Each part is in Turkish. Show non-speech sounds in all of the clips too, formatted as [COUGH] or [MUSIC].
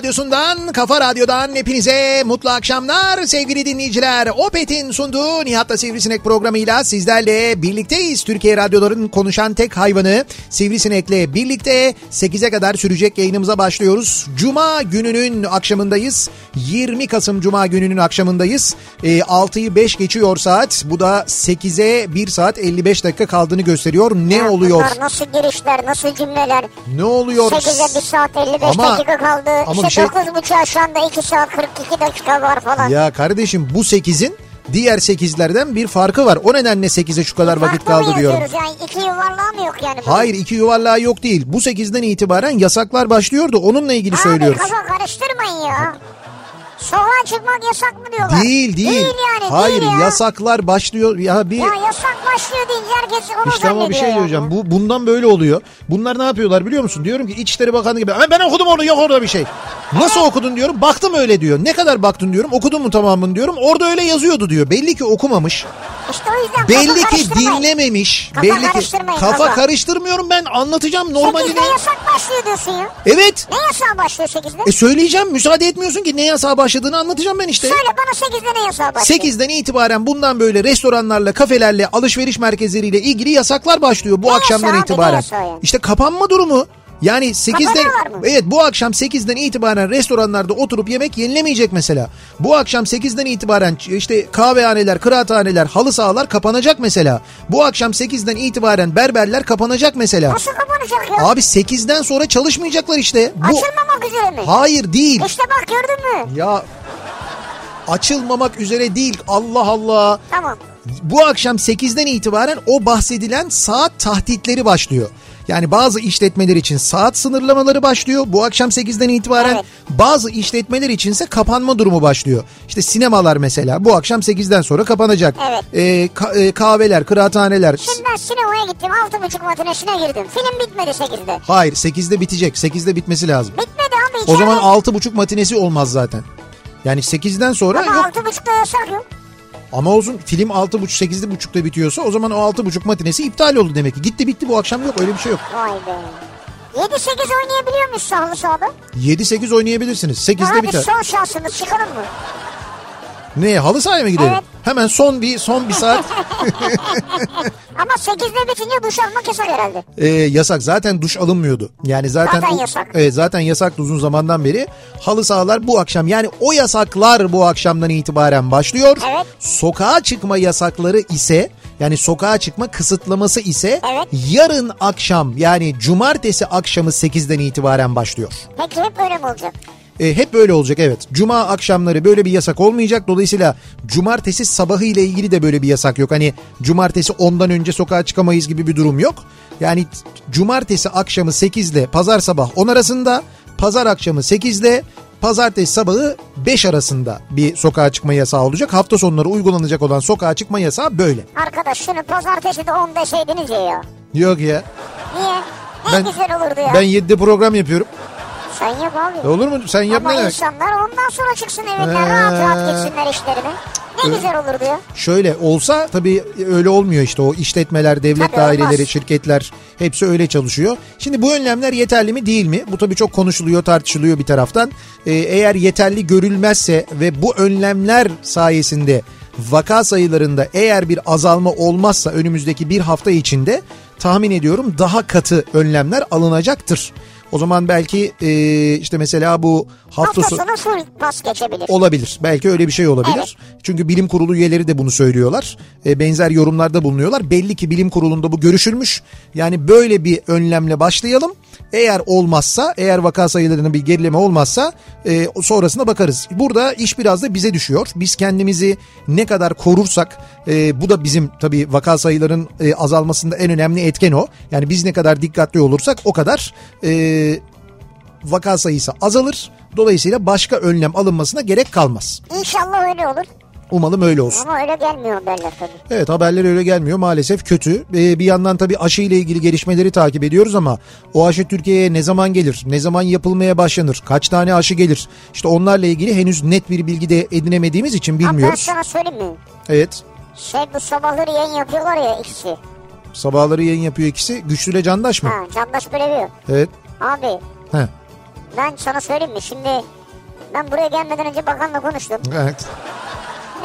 En kafa radyodan hepinize mutlu akşamlar sevgili dinleyiciler. Opet'in sunduğu Nihat'la Sivrisinek programıyla sizlerle birlikteyiz. Türkiye radyoların konuşan tek hayvanı Sivrisinek'le birlikte 8'e kadar sürecek yayınımıza başlıyoruz. Cuma gününün akşamındayız. 20 Kasım Cuma gününün akşamındayız. E, 6'yı 5 geçiyor saat. Bu da 8'e 1 saat 55 dakika kaldığını gösteriyor. Ne Ya oluyor? Nasıl girişler, nasıl cümleler? Ne oluyor? 8'e 1 saat 55 Ama- dakika kaldı. ama işte şey- 9.30'a şu anda 2 saat 42 dakika var falan. Ya kardeşim bu 8'in diğer 8'lerden bir farkı var. O nedenle 8'e şu kadar vakit Farklı mı kaldı diyorum. Yani iki yuvarlağı mı yok yani? bunun? Hayır iki yuvarlağı yok değil. Bu 8'den itibaren yasaklar başlıyordu. Onunla ilgili Abi söylüyoruz. kafa karıştırmayın ya. Sokağa çıkmak yasak mı diyorlar? Değil değil. Değil yani Hayır değil ya. yasaklar başlıyor. Ya bir Ya yasak başlıyor deyince herkes onu İşte ama bir şey diyeceğim. yani. Bu bundan böyle oluyor. Bunlar ne yapıyorlar biliyor musun? Diyorum ki İçişleri Bakanı gibi. "Ha, Ben okudum onu yok orada bir şey. Nasıl okudun diyorum. Baktım öyle diyor. Ne kadar baktın diyorum. Okudun mu tamamını diyorum. Orada öyle yazıyordu diyor. Belli ki okumamış. İşte o yüzden Belli ki dinlememiş. Kafa Belli ki kafa kafa. karıştırmıyorum ben anlatacağım normalini. 8'de yasak başlıyor diyorsun ya. Evet. Ne yasağı başlıyor 8'de? E söyleyeceğim müsaade etmiyorsun ki ne yasağa başladığını anlatacağım ben işte. Söyle bana 8'de ne yasağı başlıyor? 8'den itibaren bundan böyle restoranlarla, kafelerle, alışveriş merkezleriyle ilgili yasaklar başlıyor bu Ne akşamdan yasağı itibaren. yani? İşte kapanma durumu. Yani 8'de Kapanıyorlar mı? Evet bu akşam 8'den itibaren restoranlarda oturup yemek yenilemeyecek mesela. Bu akşam 8'den itibaren işte kahvehaneler, kıraathaneler, halı sahalar kapanacak mesela. Bu akşam 8'den itibaren berberler kapanacak mesela. Nasıl kapanacak ya? Abi 8'den sonra çalışmayacaklar işte. Bu Açılmamak üzere mi? Hayır değil. İşte bak gördün mü? Ya açılmamak üzere değil. Allah Allah. Tamam. Bu akşam 8'den itibaren o bahsedilen saat tahditleri başlıyor. Yani bazı işletmeler için saat sınırlamaları başlıyor. Bu akşam 8'den itibaren Evet. bazı işletmeler içinse kapanma durumu başlıyor. İşte sinemalar mesela bu akşam 8'den sonra kapanacak. Evet. Ee, ka- e, kahveler, kıraathaneler. Şimdi ben sinemaya gittim 6.30 matinesine girdim. Film bitmedi 8'de. Hayır 8'de bitecek. 8'de bitmesi lazım. Bitmedi abi O zaman 6.30 matinesi olmaz zaten. Yani 8'den sonra Ama yok. 6.30'da yasak yok. Ama olsun film 6.30 8.30'da bitiyorsa o zaman o 6.30 matinesi iptal oldu demek ki. Gitti bitti bu akşam yok öyle bir şey yok. Vay be. 7-8 oynayabiliyor muyuz sahalı sahada? 7-8 oynayabilirsiniz. 8'de Abi biter. son şansımız çıkalım mı? Ne halı sahaya mı gidelim? Evet. Hemen son bir son bir saat [LAUGHS] Ama 8'de bitince duş almak yasak herhalde. Ee, yasak zaten duş alınmıyordu. Yani zaten Zaten yasak. Evet, zaten yasaktı uzun zamandan beri. Halı sahalar bu akşam yani o yasaklar bu akşamdan itibaren başlıyor. Evet. Sokağa çıkma yasakları ise yani sokağa çıkma kısıtlaması ise Evet. yarın akşam yani cumartesi akşamı 8'den itibaren başlıyor. Peki hep öyle mi olacak? E, hep böyle olacak evet. Cuma akşamları böyle bir yasak olmayacak. Dolayısıyla cumartesi sabahı ile ilgili de böyle bir yasak yok. Hani cumartesi 10'dan önce sokağa çıkamayız gibi bir durum yok. Yani cumartesi akşamı 8 ile pazar sabah 10 arasında, pazar akşamı 8 ile pazartesi sabahı 5 arasında bir sokağa çıkma yasağı olacak. Hafta sonları uygulanacak olan sokağa çıkma yasağı böyle. Arkadaş şunu pazartesi de 10 deseydiniz ya ya. Yok ya. Niye? Ne Ben güzel olurdu ya. ben 7'de program yapıyorum. Sen yap abi. E olur mu? Sen yap Ama insanlar ondan sonra çıksın evinden Ee, rahat rahat geçsinler işlerine. Ne güzel olurdu ya. Şöyle olsa tabii öyle olmuyor işte o işletmeler, devlet Tabii daireleri, olmaz. şirketler hepsi öyle çalışıyor. Şimdi bu önlemler yeterli mi değil mi? Bu tabii çok konuşuluyor, tartışılıyor bir taraftan. Ee, eğer yeterli görülmezse ve bu önlemler sayesinde vaka sayılarında eğer bir azalma olmazsa önümüzdeki bir hafta içinde tahmin ediyorum daha katı önlemler alınacaktır. O zaman belki e, işte mesela bu hafta, Hafta sonu... full pas geçebilir. Olabilir. Belki öyle bir şey olabilir. Çünkü bilim kurulu üyeleri de bunu söylüyorlar. E, benzer yorumlarda bulunuyorlar. Belli ki bilim kurulunda bu görüşülmüş. Yani böyle bir önlemle başlayalım. Eğer olmazsa, eğer vaka sayılarında bir gerileme olmazsa e, sonrasına bakarız. Burada iş biraz da bize düşüyor. Biz kendimizi ne kadar korursak e, bu da bizim tabii vaka sayıların e, azalmasında en önemli etken o. Yani biz ne kadar dikkatli olursak o kadar e, vaka sayısı azalır. Dolayısıyla başka önlem alınmasına gerek kalmaz. İnşallah öyle olur. Umalım öyle olsun. Ama öyle gelmiyor haberler tabii. Evet haberler öyle gelmiyor maalesef kötü. Ee, bir yandan tabii aşı ile ilgili gelişmeleri takip ediyoruz ama o aşı Türkiye'ye ne zaman gelir? Ne zaman yapılmaya başlanır? Kaç tane aşı gelir? İşte onlarla ilgili henüz net bir bilgi de edinemediğimiz için Abi ben bilmiyoruz. sana söyleyeyim mi? Evet. Şey bu sabahları yayın yapıyorlar ya ikisi. Sabahları yayın yapıyor ikisi. Güçlüyle Candaş mı? Ha, Candaş Belevi. Evet. Abi He. Ben sana söyleyeyim mi? Şimdi ben buraya gelmeden önce bakanla konuştum. Evet.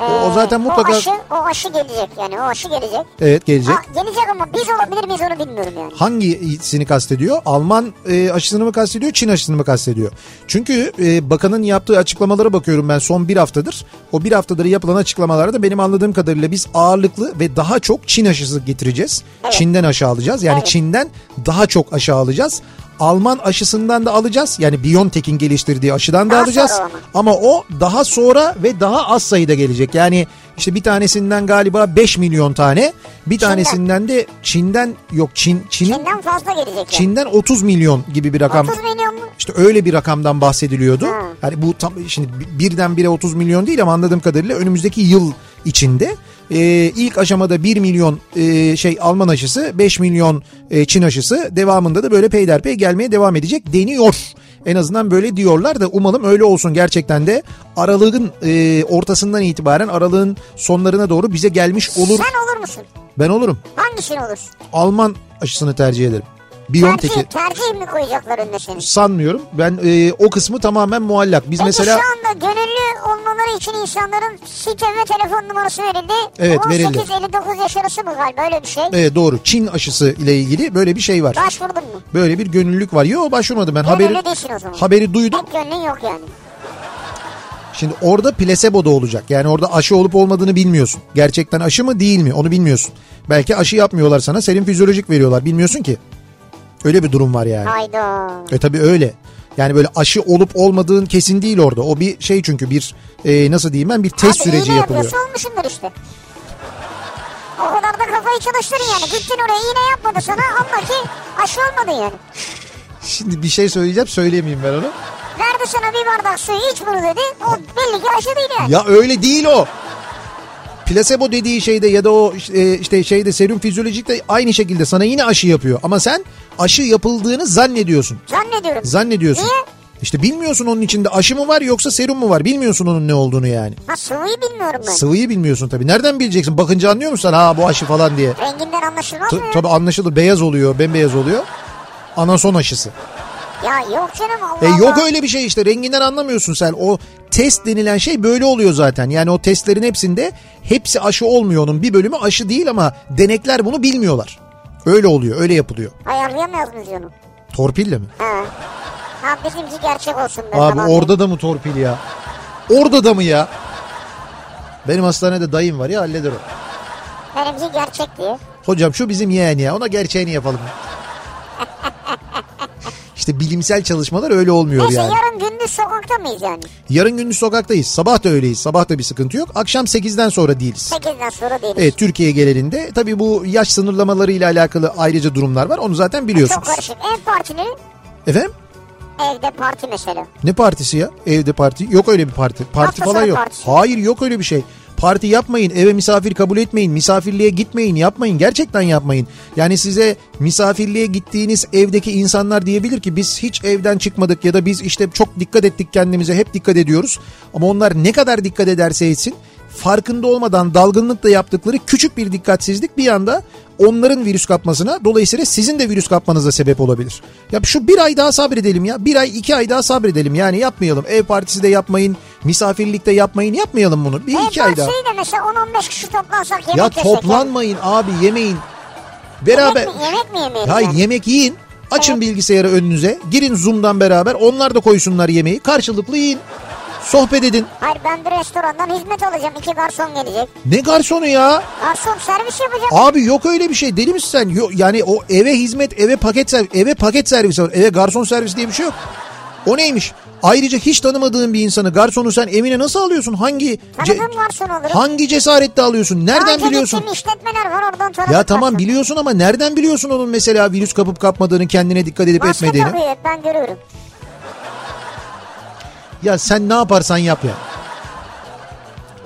Ee, o zaten mutlaka- O aşı, o aşı gelecek yani o aşı gelecek. Evet gelecek. Ha, gelecek ama biz olabilir miyiz onu bilmiyorum yani. Hangisini kastediyor? Alman e, aşısını mı kastediyor, Çin aşısını mı kastediyor? Çünkü e, bakanın yaptığı açıklamalara bakıyorum ben son bir haftadır. O bir haftadır yapılan açıklamalarda benim anladığım kadarıyla biz ağırlıklı ve daha çok Çin aşısı getireceğiz. Evet. Çin'den aşı alacağız. Yani Evet. Çin'den daha çok aşı alacağız. Alman aşısından da alacağız. Yani BioNTech'in geliştirdiği aşıdan da Daha alacağız. Ama o daha sonra ve daha az sayıda gelecek. Yani işte bir tanesinden galiba 5 milyon tane, bir tanesinden de Çin'den yok Çin Çin'in Çin'den fazla gelecek yani. Çin'den 30 milyon gibi bir rakam. 30 milyon mu? İşte öyle bir rakamdan bahsediliyordu. Ha. Yani bu tam şimdi birdenbire 30 milyon değil ama anladığım kadarıyla önümüzdeki yıl içinde e, ilk aşamada 1 milyon e, şey Alman aşısı, 5 milyon e, Çin aşısı devamında da böyle peyderpey gelmeye devam edecek deniyor. En azından böyle diyorlar da umalım öyle olsun gerçekten de aralığın e, ortasından itibaren aralığın sonlarına doğru bize gelmiş olur. Sen olur musun? Ben olurum. Hangisini olursun? Alman aşısını tercih ederim. BioNTech'i Tercih, tercih mi koyacaklar önüne senin? sanmıyorum. Ben e, o kısmı tamamen muallak. Biz Peki mesela şu anda gönüllü olmaları için insanların site ve telefon numarası verildi. Evet, verildi. 18-59 yaş arası mı galiba öyle bir şey? e, doğru Çin aşısı ile ilgili böyle bir şey var. Başvurdun mu? Böyle bir gönüllülük var. Yok başvurmadım ben. Gönüllü Haberi değilsin o zaman. haberi duydum. Tek gönlün yok yani. Şimdi orada plasebo da olacak. Yani orada aşı olup olmadığını bilmiyorsun. Gerçekten aşı mı değil mi onu bilmiyorsun. Belki aşı yapmıyorlar sana serin fizyolojik veriyorlar bilmiyorsun ki. Öyle bir durum var yani. Hayda. E tabii öyle. Yani böyle aşı olup olmadığın kesin değil orada. O bir şey çünkü bir e, nasıl diyeyim ben bir test Abi süreci yapılıyor. yapıyorsa olmuşsundur işte. O kadar da kafayı çalıştırın yani. Gittin oraya iğne yapmadı sana anla ki aşı olmadın yani. Şimdi bir şey söyleyeceğim söyleyemeyeyim ben onu. Verdi sana bir bardak suyu iç bunu dedi. O belli ki aşı değil yani. Ya öyle değil o. Plasebo dediği şeyde ya da o e, işte şeyde serum fizyolojikte aynı şekilde sana yine aşı yapıyor. Ama sen aşı yapıldığını zannediyorsun. Zannediyorum. Zannediyorsun. Niye? İşte bilmiyorsun onun içinde aşı mı var yoksa serum mu var? Bilmiyorsun onun ne olduğunu yani. Ha sıvıyı bilmiyorum ben. Sıvıyı bilmiyorsun tabii. Nereden bileceksin? Bakınca anlıyor musun? sen? Ha bu aşı falan diye. Renginden anlaşılmaz mı tabii anlaşılır. Beyaz oluyor, bembeyaz oluyor. Anason aşısı. Ya yok canım Allah E yok Allah. öyle bir şey işte renginden anlamıyorsun sen. O test denilen şey böyle oluyor zaten. Yani o testlerin hepsinde hepsi aşı olmuyor onun. Bir bölümü aşı değil ama denekler bunu bilmiyorlar. Öyle oluyor, öyle yapılıyor. Ayarlayamıyoruz muyuz onu? Torpille mi? Ha. Ha bizimki gerçek olsun. Abi tamam. orada da mı torpil ya? Orada da mı ya? Benim hastanede dayım var ya halleder o. Benimki gerçek diye. Hocam şu bizim yeğen ya ona gerçeğini yapalım. [LAUGHS] İşte bilimsel çalışmalar öyle olmuyor Neyse yani. yarın gündüz sokakta mıyız yani? Yarın gündüz sokaktayız. Sabah da öyleyiz. Sabah da bir sıkıntı yok. Akşam 8'den sonra değiliz. 8'den sonra değiliz. Evet Türkiye genelinde. Tabii bu yaş sınırlamaları ile alakalı ayrıca durumlar var. Onu zaten Çok biliyorsunuz. karışık. Ev partileri Efendim? evde parti mesela. Ne partisi ya? Evde parti. Yok öyle bir parti. Parti Hafta falan yok. partisi. Hayır yok öyle bir şey. Parti yapmayın, eve misafir kabul etmeyin, misafirliğe gitmeyin, yapmayın. Gerçekten yapmayın. Yani size misafirliğe gittiğiniz evdeki insanlar diyebilir ki biz hiç evden çıkmadık ya da biz işte çok dikkat ettik kendimize, hep dikkat ediyoruz. Ama onlar ne kadar dikkat ederse etsin farkında olmadan dalgınlıkla yaptıkları küçük bir dikkatsizlik bir anda onların virüs kapmasına dolayısıyla sizin de virüs kapmanıza sebep olabilir. Ya şu bir ay daha sabredelim ya bir ay iki ay daha sabredelim. Yani yapmayalım. Ev partisi de yapmayın misafirlikte yapmayın yapmayalım bunu. Bir Ev iki ay daha. partisiyi de mesela 10-15 kişi toplansak yemek Ya toplanmayın abi yemeyin. Beraber Yemek mi, yemek mi yemeyelim ya? yani? yemek yiyin. Açın Evet. bilgisayarı önünüze. Girin zoom'dan beraber. Onlar da koysunlar yemeği. Karşılıklı yiyin sohbet edin. Hayır ben bir restorandan hizmet alacağım. iki garson gelecek. Ne garsonu ya? Garson servis yapacak. Abi yok öyle bir şey. Deli misin sen? Yok, yani o eve hizmet, eve paket servis, eve paket servisi var. Eve garson servis diye bir şey yok. O neymiş? Ayrıca hiç tanımadığın bir insanı, garsonu sen evine nasıl alıyorsun? Hangi ce- Tanıdığım garson olurum. hangi cesaretle alıyorsun? Nereden Daha biliyorsun? işletmeler var oradan. Ya tamam garson. biliyorsun ama nereden biliyorsun onun mesela virüs kapıp kapmadığını, kendine dikkat edip Maske etmediğini? takıyor hep ben görüyorum. Ya sen ne yaparsan yap ya.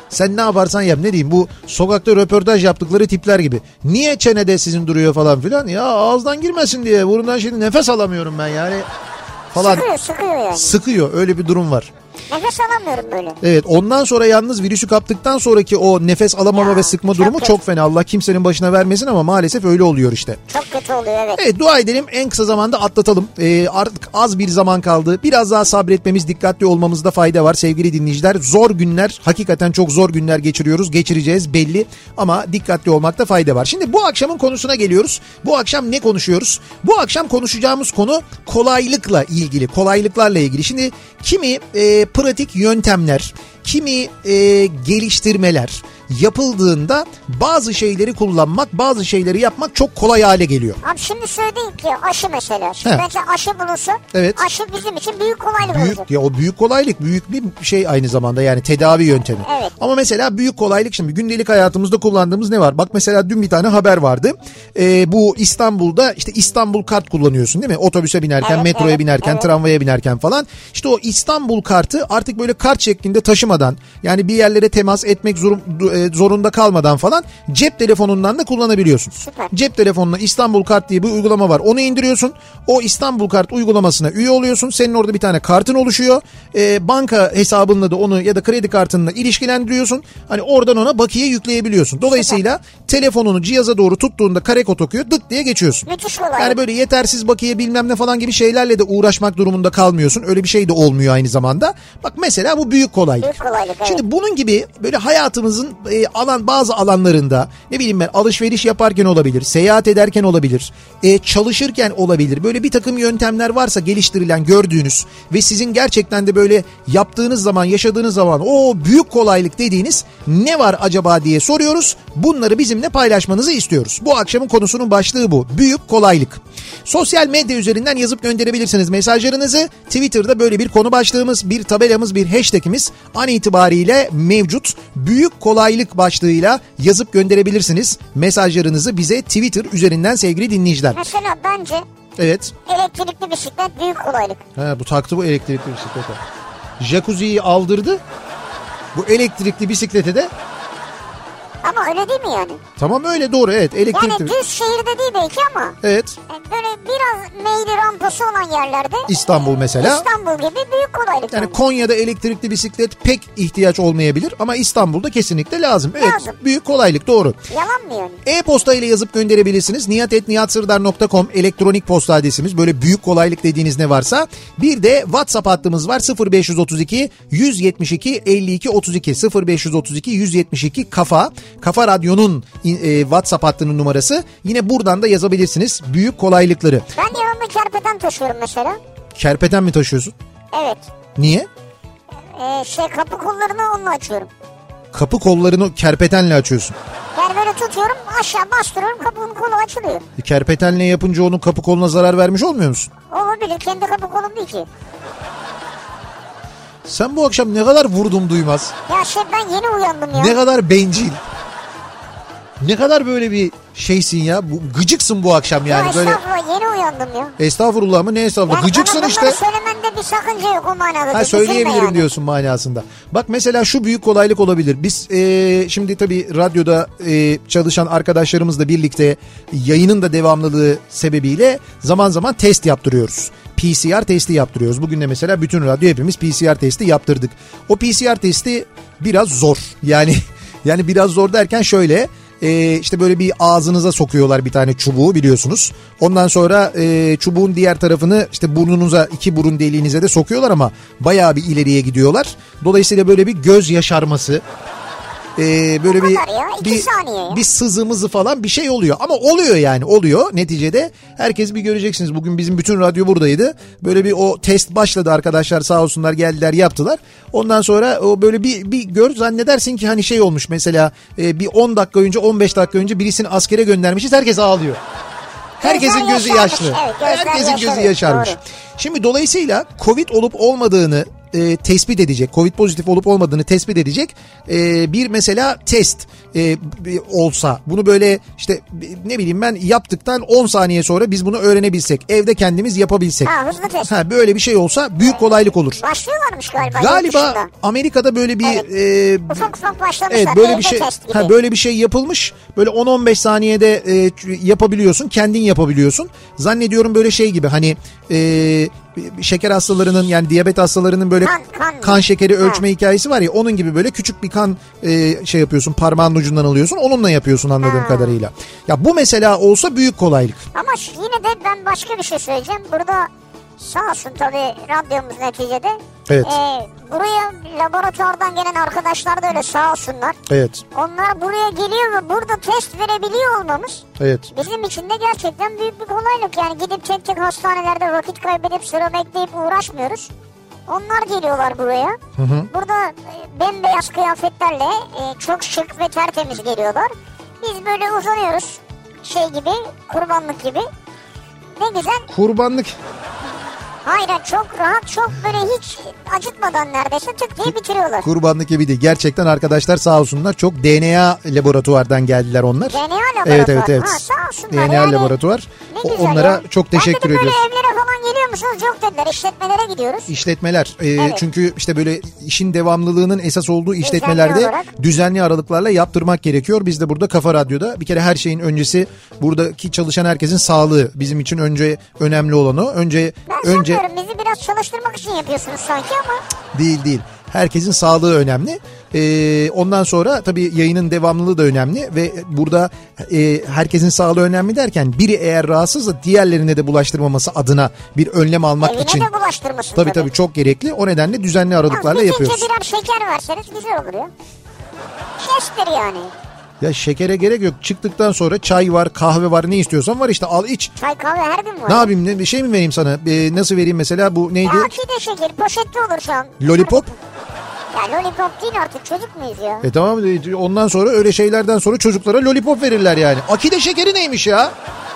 Sen ne yaparsan yap ne diyeyim bu sokakta röportaj yaptıkları tipler gibi. Niye çenede sizin duruyor falan filan ya ağızdan girmesin diye burundan şimdi nefes alamıyorum ben yani falan. Sıkıyor sıkıyor yani. Sıkıyor öyle bir durum var. Nefes alamıyorum böyle. Evet ondan sonra yalnız virüsü kaptıktan sonraki o nefes alamama Ya, ve sıkma çok durumu kötü. çok fena. Allah kimsenin başına vermesin ama maalesef öyle oluyor işte. Çok kötü oluyor evet. Evet dua edelim en kısa zamanda atlatalım. Ee, artık az bir zaman kaldı. Biraz daha sabretmemiz, dikkatli olmamızda fayda var sevgili dinleyiciler. Zor günler, hakikaten çok zor günler geçiriyoruz. Geçireceğiz belli ama dikkatli olmakta fayda var. Şimdi bu akşamın konusuna geliyoruz. Bu akşam ne konuşuyoruz? Bu akşam konuşacağımız konu kolaylıkla ilgili, kolaylıklarla ilgili. Şimdi kimi e, pratik yöntemler, kimi e, geliştirmeler yapıldığında bazı şeyleri kullanmak, bazı şeyleri yapmak çok kolay hale geliyor. Abi şimdi söyledik ki aşı mesela. Şimdi He. mesela aşı bulunsun. Evet. Aşı bizim için büyük kolaylık Büyük olacak. ya o büyük kolaylık büyük bir şey aynı zamanda yani tedavi yöntemi. Evet. Ama mesela büyük kolaylık şimdi gündelik hayatımızda kullandığımız ne var? Bak mesela dün bir tane haber vardı. Ee, bu İstanbul'da işte İstanbul kart kullanıyorsun değil mi? Otobüse binerken, Evet, metroya evet, binerken, evet. tramvaya binerken falan. İşte o İstanbul kartı artık böyle kart şeklinde taşımadan yani bir yerlere temas etmek e, zorunda kalmadan falan cep telefonundan da kullanabiliyorsun. Süper. Cep telefonuna İstanbul Kart diye bir uygulama var. Onu indiriyorsun. O İstanbul Kart uygulamasına üye oluyorsun. Senin orada bir tane kartın oluşuyor. Ee, banka hesabınla da onu ya da kredi kartınla ilişkilendiriyorsun. Hani oradan ona bakiye yükleyebiliyorsun. Dolayısıyla telefonunu cihaza doğru tuttuğunda kare kod okuyor. Dıt diye geçiyorsun. Müthiş. Yani böyle yetersiz bakiye bilmem ne falan gibi şeylerle de uğraşmak durumunda kalmıyorsun. Öyle bir şey de olmuyor aynı zamanda. Bak mesela bu büyük kolaylık. Büyük kolaylık, evet. Şimdi bunun gibi böyle hayatımızın e, alan bazı alanlarında ne bileyim ben alışveriş yaparken olabilir, seyahat ederken olabilir, e, çalışırken olabilir. Böyle bir takım yöntemler varsa geliştirilen gördüğünüz ve sizin gerçekten de böyle yaptığınız zaman yaşadığınız zaman o büyük kolaylık dediğiniz ne var acaba diye soruyoruz. Bunları bizimle paylaşmanızı istiyoruz. Bu akşamın konusunun başlığı bu. Büyük kolaylık. Sosyal medya üzerinden yazıp gönderebilirsiniz mesajlarınızı. Twitter'da böyle bir konu başlığımız, bir tabelamız, bir hashtagimiz an itibariyle mevcut. Büyük kolaylık başlığıyla yazıp gönderebilirsiniz mesajlarınızı bize Twitter üzerinden sevgili dinleyiciler. Mesela bence Evet. elektrikli bisiklet büyük kolaylık. Ha, bu taktı bu elektrikli bisiklete. Jacuzziyi aldırdı. Bu elektrikli bisiklete de Ama öyle değil mi yani? tamam öyle doğru evet Yani elektrikli. düz şehirde değil belki ama Evet böyle biraz meyli rampası olan yerlerde İstanbul mesela. İstanbul gibi büyük kolaylık. Yani. Konya'da elektrikli bisiklet pek ihtiyaç olmayabilir ama İstanbul'da kesinlikle lazım. Evet Lazım. büyük kolaylık doğru. Yalan mı yani? E-posta ile yazıp gönderebilirsiniz. niyatetniyatsırdar.com elektronik posta adresimiz. Böyle büyük kolaylık dediğiniz ne varsa. Bir de WhatsApp hattımız var 0532 172 52 32 0532 172 kafa. Kafa Radyo'nun e, WhatsApp hattının numarası. Yine buradan da yazabilirsiniz büyük kolaylıkları. Ben yanımda kerpeten taşıyorum mesela. Kerpeten mi taşıyorsun? Evet. Niye? Ee, şey kapı kollarını onunla açıyorum. Kapı kollarını kerpetenle açıyorsun. Yani böyle tutuyorum aşağı bastırıyorum kapının kolu açılıyor. E, Kerpetenle yapınca onun kapı koluna zarar vermiş olmuyor musun? Olabilir kendi kapı kolum değil ki. Sen bu akşam ne kadar vurdum duymaz. Ya şey ben yeni uyandım ya. Ne kadar bencil. Ne kadar böyle bir şeysin ya. Bu, gıcıksın bu akşam yani ya böyle. estağfurullah yeni uyandım ya. Estağfurullah mı ne estağfurullah. Yani Gıcıksın işte. bunları söylemen söylememde bir sakınca yok o manada. Ha söyleyebilirim yani. diyorsun manasında. Bak mesela şu büyük kolaylık olabilir. Biz e, şimdi tabii radyoda e, çalışan arkadaşlarımızla birlikte yayının da devamlılığı sebebiyle zaman zaman test yaptırıyoruz. PCR testi yaptırıyoruz. Bugün de mesela bütün radyo hepimiz PCR testi yaptırdık. O PCR testi biraz zor. Yani [LAUGHS] yani biraz zor derken şöyle e, işte böyle bir ağzınıza sokuyorlar bir tane çubuğu biliyorsunuz. Ondan sonra e, çubuğun diğer tarafını işte burnunuza iki burun deliğinize de sokuyorlar ama bayağı bir ileriye gidiyorlar. Dolayısıyla böyle bir göz yaşarması e, böyle bir ya, bir, bir sızımızı falan bir şey oluyor ama oluyor yani oluyor neticede herkes bir göreceksiniz bugün bizim bütün radyo buradaydı böyle bir o test başladı arkadaşlar sağ olsunlar geldiler yaptılar ondan sonra o böyle bir bir gör zannedersin ki hani şey olmuş mesela e, bir 10 dakika önce 15 dakika önce birisini askere göndermişiz herkes ağlıyor. Herkesin gözü yaşlı. evet, Herkesin gözü yaşarmış. doğru. Şimdi dolayısıyla Covid olup olmadığını e, tespit edecek, Covid pozitif olup olmadığını tespit edecek e, bir mesela test e, olsa bunu böyle işte ne bileyim ben yaptıktan 10 saniye sonra biz bunu öğrenebilsek, evde kendimiz yapabilsek. Ha hızlı test. Ha, böyle bir şey olsa büyük kolaylık olur. Başlıyorlarmış galiba. Galiba. Amerika'da böyle bir Evet. e, Ufak ufak başlamışlar. Evet böyle bir şey ha, böyle bir şey yapılmış. Böyle 10-15 saniyede e, yapabiliyorsun. Kendin yapabiliyorsun. Zannediyorum böyle şey gibi hani e, şeker hastalarının yani diyabet hastalarının böyle Kan- kan mı? şekeri Ha. ölçme hikayesi var ya onun gibi böyle küçük bir kan e, şey yapıyorsun parmağın ucundan alıyorsun onunla yapıyorsun anladığım Ha. kadarıyla. Ya bu mesela olsa büyük kolaylık. Ama yine de ben başka bir şey söyleyeceğim. Burada sağ olsun tabii radyomuz neticede. Evet. Ee, buraya laboratuvardan gelen arkadaşlar da öyle sağ olsunlar. Evet. Onlar buraya geliyor ve burada test verebiliyor olmamız Evet. bizim için de gerçekten büyük bir kolaylık. Yani gidip tek tek hastanelerde vakit kaybedip sıra bekleyip uğraşmıyoruz. Onlar geliyorlar buraya. Burada e, bembeyaz kıyafetlerle e, çok şık ve tertemiz geliyorlar. Biz böyle uzanıyoruz şey gibi kurbanlık gibi. Ne güzel. Kurbanlık Hayır çok rahat çok böyle hiç acıtmadan neredeyse tık diye bitiriyorlar. kurbanlık gibi değil. Gerçekten arkadaşlar sağ olsunlar çok DNA laboratuvardan geldiler onlar. DNA laboratuvar. Evet evet evet. Ha, sağ olsunlar DNA yani. laboratuvar. Ne güzel Onlara ya. çok teşekkür ben ediyoruz. evlere falan geliyor musunuz? Yok dediler işletmelere gidiyoruz. İşletmeler. Ee, Evet. Çünkü işte böyle işin devamlılığının esas olduğu işletmelerde olarak. düzenli aralıklarla yaptırmak gerekiyor. Biz de burada Kafa Radyo'da bir kere her şeyin öncesi buradaki çalışan herkesin sağlığı bizim için önce önemli olan o. Önce Ben önce sanmıyorum bizi biraz çalıştırmak için yapıyorsunuz sanki ama değil değil. Herkesin sağlığı önemli. Ee, ondan sonra tabii yayının devamlılığı da önemli ve burada e, herkesin sağlığı önemli derken biri eğer rahatsızsa diğerlerine de bulaştırmaması adına bir önlem almak evine için de bulaştırmasın tabii tabii çok gerekli. O nedenle düzenli aralıklarla Yalnız yapıyoruz. birer şeker verseniz güzel olur ya. Testtir yani. Ya şekere gerek yok. Çıktıktan sonra çay var, kahve var, ne istiyorsan var işte al iç. Çay kahve her gün var. Ne yapayım ne bir şey mi vereyim sana? Ee, nasıl vereyim mesela bu neydi? Ya akide şekeri poşetli olur şu an. Lollipop. Ya lollipop değil artık çocuk muyuz ya? E tamam e, ondan sonra öyle şeylerden sonra çocuklara lollipop verirler yani. Akide şekeri neymiş ya?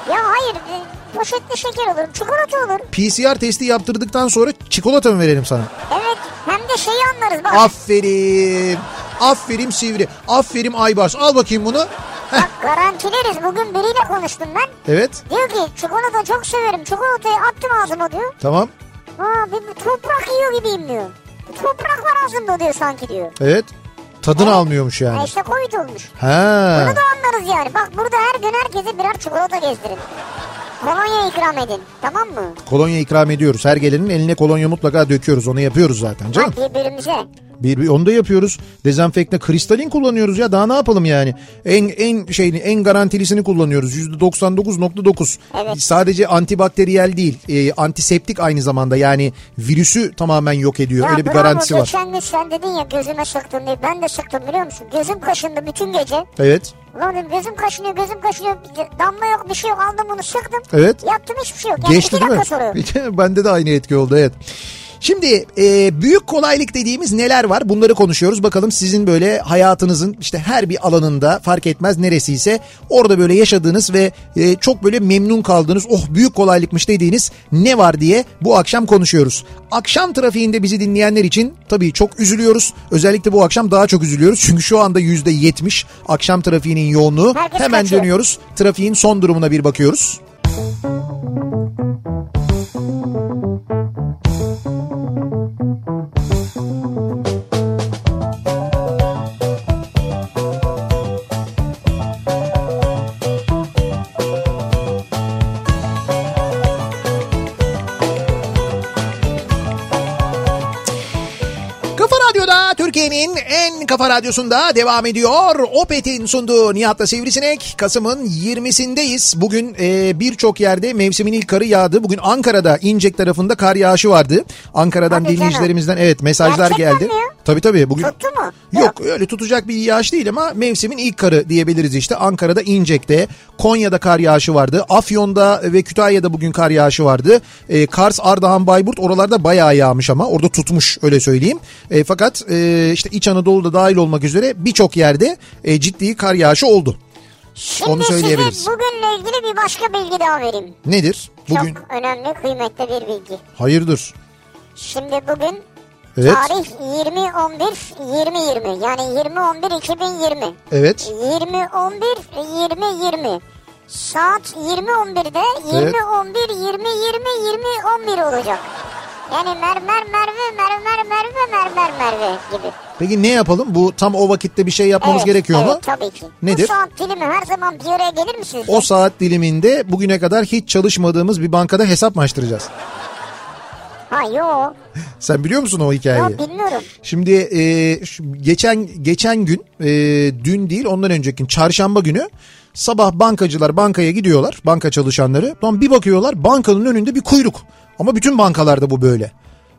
Ya hayır e, poşetli şeker olur çikolata olur. PCR testi yaptırdıktan sonra çikolata mı verelim sana? Evet hem de şeyi anlarız bak. Aferin. Aferin Sivri. Aferin Aybars. Al bakayım bunu. Bak garantileriz. Bugün biriyle konuştum ben. evet. Diyor ki çikolata çok severim. Çikolatayı attım ağzıma diyor. Tamam. Ha bir, toprak yiyor gibiyim diyor. Toprak var ağzımda diyor sanki diyor. Evet. Tadını Evet. almıyormuş yani. işte Covid olmuş. Ha. Bunu da anlarız yani. Bak burada her gün herkese birer çikolata gezdirin. Kolonya ikram edin. Tamam mı? Kolonya ikram ediyoruz. Her gelenin eline kolonya mutlaka döküyoruz. Onu yapıyoruz zaten canım. Ha, birbirimize. Bir, bir onu da yapıyoruz. Dezenfekte kristalin kullanıyoruz ya. Daha ne yapalım yani? En en şeyini en garantilisini kullanıyoruz. %99.9. Evet. Sadece antibakteriyel değil. e, antiseptik aynı zamanda. Yani virüsü tamamen yok ediyor. Ya Öyle bir bravo, garantisi var. Gün sen dedin ya gözüme sıktın diye. Ben de sıktım biliyor musun? Gözüm kaşındı bütün gece. Evet. Ulan dedim gözüm kaşınıyor gözüm kaşınıyor. Damla yok bir şey yok aldım bunu sıktım. Evet. Yattım hiçbir şey yok. Yani Geçti değil mi? sonra. Bende de aynı etki oldu evet. Şimdi e, büyük kolaylık dediğimiz neler var bunları konuşuyoruz. Bakalım sizin böyle hayatınızın işte her bir alanında fark etmez neresiyse orada böyle yaşadığınız ve e, çok böyle memnun kaldığınız oh büyük kolaylıkmış dediğiniz ne var diye bu akşam konuşuyoruz. Akşam trafiğinde bizi dinleyenler için tabii çok üzülüyoruz. Özellikle bu akşam daha çok üzülüyoruz. Çünkü şu anda yüzde yetmiş akşam trafiğinin yoğunluğu. Herkes Hemen kaçıyor. dönüyoruz. Trafiğin son durumuna bir bakıyoruz. Thank you. Türkiye'nin en kafa radyosunda devam ediyor. Opet'in sunduğu Nihat'la Sivrisinek. Kasım'ın 20'sindeyiz. Bugün e, birçok yerde mevsimin ilk karı yağdı. Bugün Ankara'da İncek tarafında kar yağışı vardı. Ankara'dan Hadi dinleyicilerimizden evet mesajlar Gerçekten geldi. mi? Tabii tabii. Bugün Tuttu mu? Yok öyle tutacak bir yağış değil ama mevsimin ilk karı diyebiliriz işte. Ankara'da İncek'te, Konya'da kar yağışı vardı. Afyon'da ve Kütahya'da bugün kar yağışı vardı. E, Kars, Ardahan, Bayburt oralarda bayağı yağmış ama orada tutmuş öyle söyleyeyim. E, fakat e, işte İç Anadolu'da dahil olmak üzere birçok yerde e, ciddi kar yağışı oldu. Şimdi Onu söyleyebiliriz. size bugünle ilgili bir başka bilgi daha vereyim. Nedir? Bugün Çok önemli, kıymetli bir bilgi. hayırdır? Şimdi bugün Evet. tarih 20-11-2020 yani 20-11-2020. Evet. 20-11-2020. Saat 20-11'de 20-11-20-20-20-11 olacak. Yani mermer merve mermer merve mermer merve gibi. Peki ne yapalım? Bu tam o vakitte bir şey yapmamız Evet, gerekiyor mu? Evet tabii ki. Nedir? Bu saat dilimi her zaman bir araya gelir misiniz? O saat diliminde bugüne kadar hiç çalışmadığımız bir bankada hesap mı açtıracağız? Ha yo. [LAUGHS] Sen biliyor musun o hikayeyi? Yo bilmiyorum. Şimdi e, şu geçen geçen gün e, dün değil ondan önceki gün çarşamba günü sabah bankacılar bankaya gidiyorlar banka çalışanları. Sonra bir bakıyorlar bankanın önünde bir kuyruk ama bütün bankalarda bu böyle.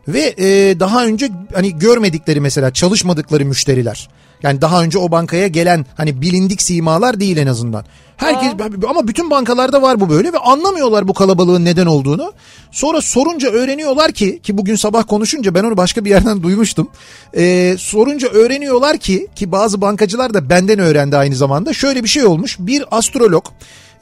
Ve e, daha önce hani görmedikleri mesela çalışmadıkları müşteriler. Yani daha önce o bankaya gelen hani bilindik simalar değil en azından. Herkes ama bütün bankalarda var bu böyle ve anlamıyorlar bu kalabalığın neden olduğunu. Sonra sorunca öğreniyorlar ki ki bugün sabah konuşunca ben onu başka bir yerden [LAUGHS] duymuştum. Ee, sorunca öğreniyorlar ki ki bazı bankacılar da benden öğrendi aynı zamanda. Şöyle bir şey olmuş. Bir astrolog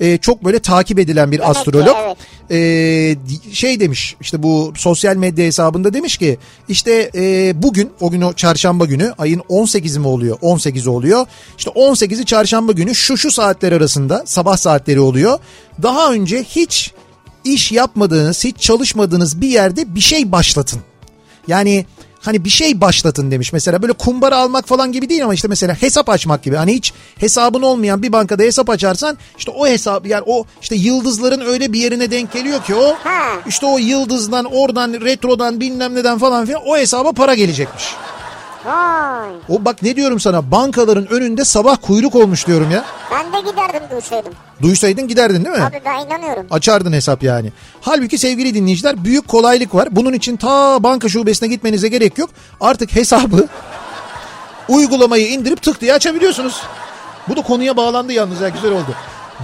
e, çok böyle takip edilen bir Demek ki, astrolog. evet. e, şey demiş işte bu sosyal medya hesabında demiş ki işte e, bugün o gün o çarşamba günü ayın 18'i mi oluyor? 18'i oluyor. İşte 18'i çarşamba günü şu şu saatler arasında sabah saatleri oluyor. Daha önce hiç iş yapmadığınız hiç çalışmadığınız bir yerde bir şey başlatın. Yani hani bir şey başlatın demiş. Mesela böyle kumbara almak falan gibi değil ama işte mesela hesap açmak gibi. Hani hiç hesabın olmayan bir bankada hesap açarsan işte o hesap yani o işte yıldızların öyle bir yerine denk geliyor ki o işte o yıldızdan oradan retrodan bilmem neden falan filan o hesaba para gelecekmiş. Vay. O bak ne diyorum sana bankaların önünde sabah kuyruk olmuş diyorum ya. Ben de giderdim duysaydım. Duysaydın giderdin değil mi? Abi ben inanıyorum. Açardın hesap yani. Halbuki sevgili dinleyiciler büyük kolaylık var. Bunun için ta banka şubesine gitmenize gerek yok. Artık hesabı [LAUGHS] uygulamayı indirip tık diye açabiliyorsunuz. Bu da konuya bağlandı yalnız ya güzel oldu.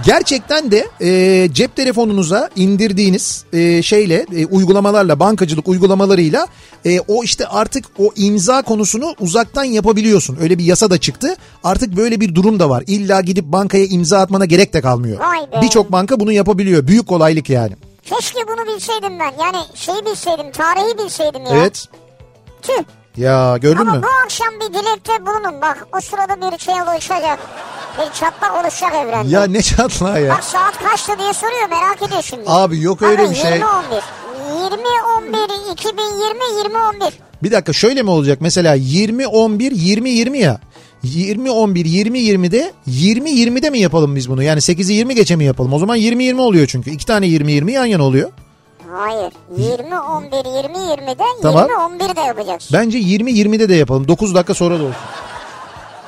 Gerçekten de e, cep telefonunuza indirdiğiniz e, şeyle e, uygulamalarla bankacılık uygulamalarıyla e, o işte artık o imza konusunu uzaktan yapabiliyorsun. Öyle bir yasa da çıktı. Artık böyle bir durum da var. İlla gidip bankaya imza atmana gerek de kalmıyor. Birçok banka bunu yapabiliyor. Büyük kolaylık yani. Keşke bunu bilseydim ben. Yani şeyi bilseydim, tarihi bilseydim ya. Evet. Tüh. Ya gördün Ama mü? bu akşam bir dilekte bulunun. Bak o sırada bir şey oluşacak. Bir çatlak oluşacak evrende. Ya ne çatlağı ya. Bak saat kaçtı diye soruyor merak ediyor şimdi. Abi yok öyle Abi bir şey. 20 11. 20 11 2020 20 11. Bir dakika şöyle mi olacak? Mesela 20 11 20 20 ya. 20 11 20 20'de 20 20'de mi yapalım biz bunu? Yani 8'i 20 geçe mi yapalım? O zaman 20 20 oluyor çünkü. İki tane 20 20 yan yana oluyor. Hayır. 20 11 20 20'de Tamam. 20 11 de yapacaksın. Bence 20 20'de de yapalım. 9 dakika sonra da olsun.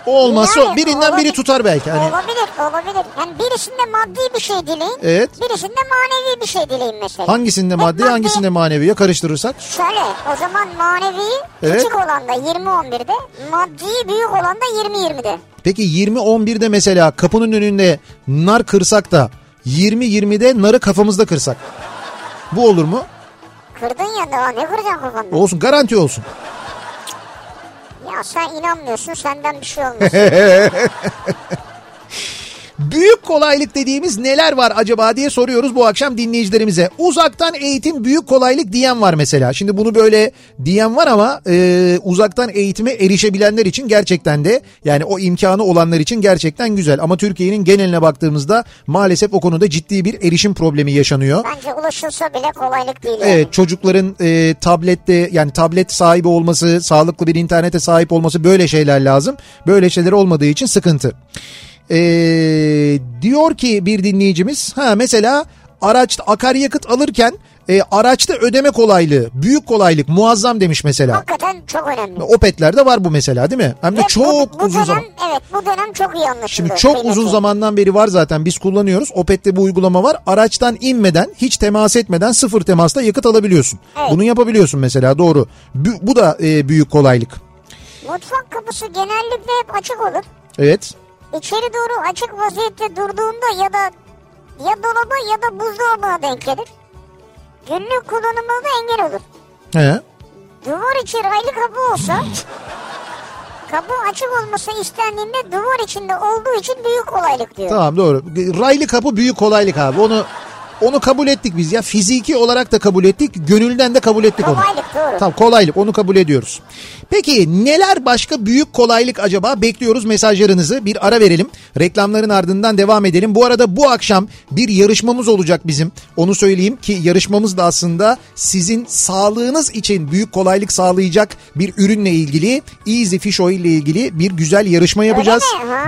O olmazsa Yani birinden biri olabilir. tutar belki. Hani Olabilir, olabilir. Yani birisinde maddi bir şey dileyin. Evet. Birisinde manevi bir şey dileyin mesela. hangisinde Hep maddi hangisinde maneviye karıştırırsak? Şöyle o zaman manevi Evet. küçük olan da 20-11'de maddi büyük olan da 20-20'de. Peki 20 11'de mesela kapının önünde nar kırsak da 20 20'de narı kafamızda kırsak. Bu olur mu? Kırdın ya daha ne kıracaksın kafanda? Olsun garanti olsun. Ya sen inanmıyorsun senden bir şey olmaz. [LAUGHS] Büyük kolaylık dediğimiz neler var acaba diye soruyoruz bu akşam dinleyicilerimize. Uzaktan eğitim büyük kolaylık diyen var mesela. Şimdi bunu böyle diyen var ama e, uzaktan eğitime erişebilenler için gerçekten de yani o imkanı olanlar için gerçekten güzel. Ama Türkiye'nin geneline baktığımızda maalesef o konuda ciddi bir erişim problemi yaşanıyor. Bence ulaşılsa bile kolaylık değil. yani. Evet çocukların e, tablette yani tablet sahibi olması, sağlıklı bir internete sahip olması böyle şeyler lazım. Böyle şeyler olmadığı için sıkıntı. E, diyor ki bir dinleyicimiz ha mesela araç akaryakıt alırken E, araçta ödeme kolaylığı, büyük kolaylık, muazzam demiş mesela. Hakikaten çok önemli. Opet'lerde var bu mesela değil mi? Hem de Ve çok bu, bu uzun dönem, zaman. Evet bu dönem çok iyi anlaşıldı. Şimdi çok kıymeti. uzun zamandan beri var zaten biz kullanıyoruz. Opet'te bu uygulama var. Araçtan inmeden, hiç temas etmeden sıfır temasla yakıt alabiliyorsun. Evet. Bunu yapabiliyorsun mesela doğru. Bu, bu da e, büyük kolaylık. Mutfak kapısı genellikle hep açık olur. Evet. İçeri doğru açık vaziyette durduğunda ya da ya dolaba ya da buzdolabına denk gelir. Günlük kullanımına da engel olur. He. Duvar içi raylı kapı olsa [LAUGHS] kapı açık olması istendiğinde duvar içinde olduğu için büyük kolaylık diyor. Tamam doğru. Raylı kapı büyük kolaylık abi. Onu onu kabul ettik biz ya. Fiziki olarak da kabul ettik. Gönülden de kabul ettik onu. Kolaylık doğru. Tamam kolaylık onu kabul ediyoruz. Peki neler başka büyük kolaylık acaba? Bekliyoruz mesajlarınızı. Bir ara verelim. Reklamların ardından devam edelim. Bu arada bu akşam bir yarışmamız olacak bizim. Onu söyleyeyim ki yarışmamız da aslında sizin sağlığınız için büyük kolaylık sağlayacak bir ürünle ilgili Easy Fish Oil ile ilgili bir güzel yarışma yapacağız.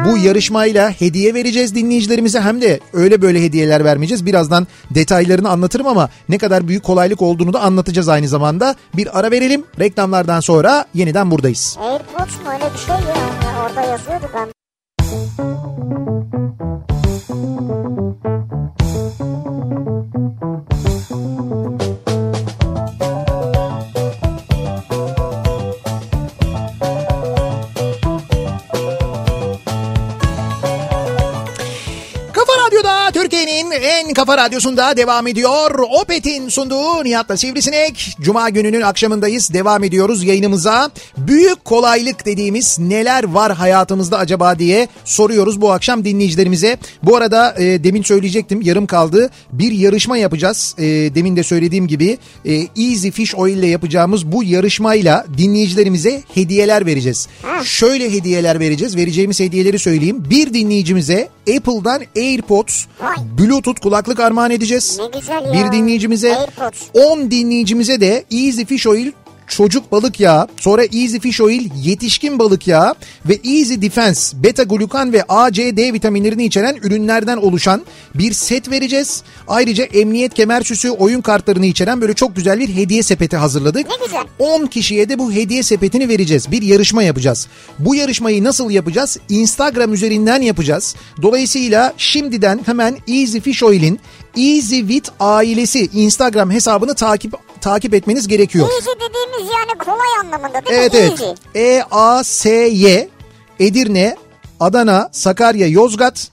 Bu yarışmayla hediye vereceğiz dinleyicilerimize hem de öyle böyle hediyeler vermeyeceğiz. Birazdan detaylarını anlatırım ama ne kadar büyük kolaylık olduğunu da anlatacağız aynı zamanda. Bir ara verelim. Reklamlardan sonra yeniden buradayız. Airpods mu öyle bir şey ya. Orada yazıyordu ben. Kafa Türkiye'nin en kafa radyosunda devam ediyor. Opet'in sunduğu Nihat'la Sivrisinek. Cuma gününün akşamındayız. Devam ediyoruz yayınımıza. Büyük kolaylık dediğimiz neler var hayatımızda acaba diye soruyoruz bu akşam dinleyicilerimize. Bu arada e, demin söyleyecektim yarım kaldı. Bir yarışma yapacağız. E, demin de söylediğim gibi e, Easy Fish Oil ile yapacağımız bu yarışmayla dinleyicilerimize hediyeler vereceğiz. Şöyle hediyeler vereceğiz. Vereceğimiz hediyeleri söyleyeyim. Bir dinleyicimize Apple'dan AirPods. Bluetooth kulaklık armağan edeceğiz. Ne güzel ya. Bir dinleyicimize AirPods. 10 dinleyicimize de Easy Fish Oil çocuk balık yağı, sonra Easy Fish Oil yetişkin balık yağı ve Easy Defense beta glukan ve A, C, D vitaminlerini içeren ürünlerden oluşan bir set vereceğiz. Ayrıca emniyet kemer süsü, oyun kartlarını içeren böyle çok güzel bir hediye sepeti hazırladık. Ne güzel. 10 kişiye de bu hediye sepetini vereceğiz. Bir yarışma yapacağız. Bu yarışmayı nasıl yapacağız? Instagram üzerinden yapacağız. Dolayısıyla şimdiden hemen Easy Fish Oil'in Easy With ailesi Instagram hesabını takip takip etmeniz gerekiyor. Easy dediğimiz yani kolay anlamında değil Evet mi? evet. Easy. E A S Y Edirne, Adana, Sakarya, Yozgat,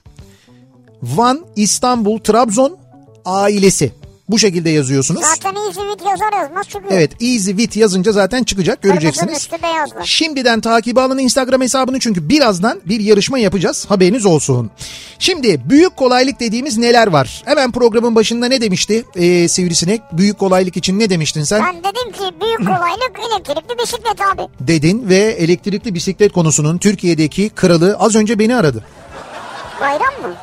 Van, İstanbul, Trabzon ailesi. Bu şekilde yazıyorsunuz. Zaten Easy with yazar yazmaz çıkıyor. Evet Easy With yazınca zaten çıkacak göreceksiniz. üstü beyaz var. Şimdiden takibi alın Instagram hesabını çünkü birazdan bir yarışma yapacağız. Haberiniz olsun. Şimdi büyük kolaylık dediğimiz neler var? Hemen programın başında ne demişti ee, Sivrisinek? Büyük kolaylık için ne demiştin sen? Ben dedim ki büyük kolaylık elektrikli bisiklet abi. Dedin ve elektrikli bisiklet konusunun Türkiye'deki kralı az önce beni aradı. Bayram mı?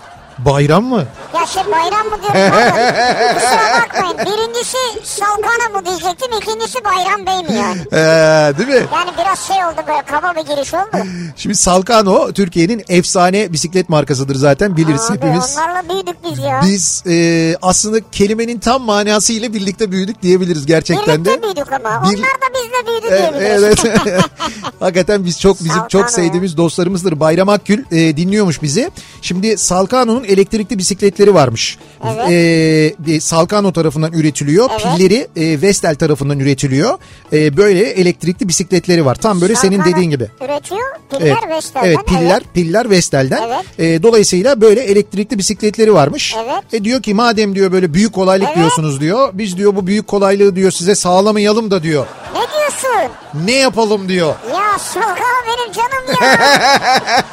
Bayram mı? Ya şey bayram mı diyorum pardon. Kusura bakmayın. Birincisi Salkana mı diyecektim. ikincisi Bayram Bey mi yani? [LAUGHS] Ee, değil mi? Yani biraz şey oldu böyle kaba bir giriş oldu. Şimdi Salkano Türkiye'nin efsane bisiklet markasıdır zaten biliriz Abi hepimiz. onlarla büyüdük biz ya. Biz e, aslında kelimenin tam manasıyla birlikte büyüdük diyebiliriz gerçekten de. Birlikte büyüdük ama. Bir- Onlar da bizle büyüdü Evet, diyebiliriz. evet. [LAUGHS] Hakikaten biz çok bizim Salkano çok sevdiğimiz dostlarımızdır. Bayram Akgül e, dinliyormuş bizi. Şimdi Salkano'nun elektrikli bisikletleri varmış. Evet. E, Salkano tarafından üretiliyor. Evet. Pilleri e, Vestel tarafından üretiliyor. E, böyle elektrikli bisikletleri var. Tam böyle senin Salkano dediğin gibi. Üretiyor. Piller Evet, Vestel'den. evet piller piller Vestel'den. Evet. E, dolayısıyla böyle elektrikli bisikletleri varmış. Evet. E diyor ki madem diyor böyle büyük kolaylık Evet. diyorsunuz diyor. Biz diyor bu büyük kolaylığı diyor size sağlamayalım da diyor. Ne diyorsun? Ne yapalım diyor. Ya Salkano benim canım ya. [LAUGHS]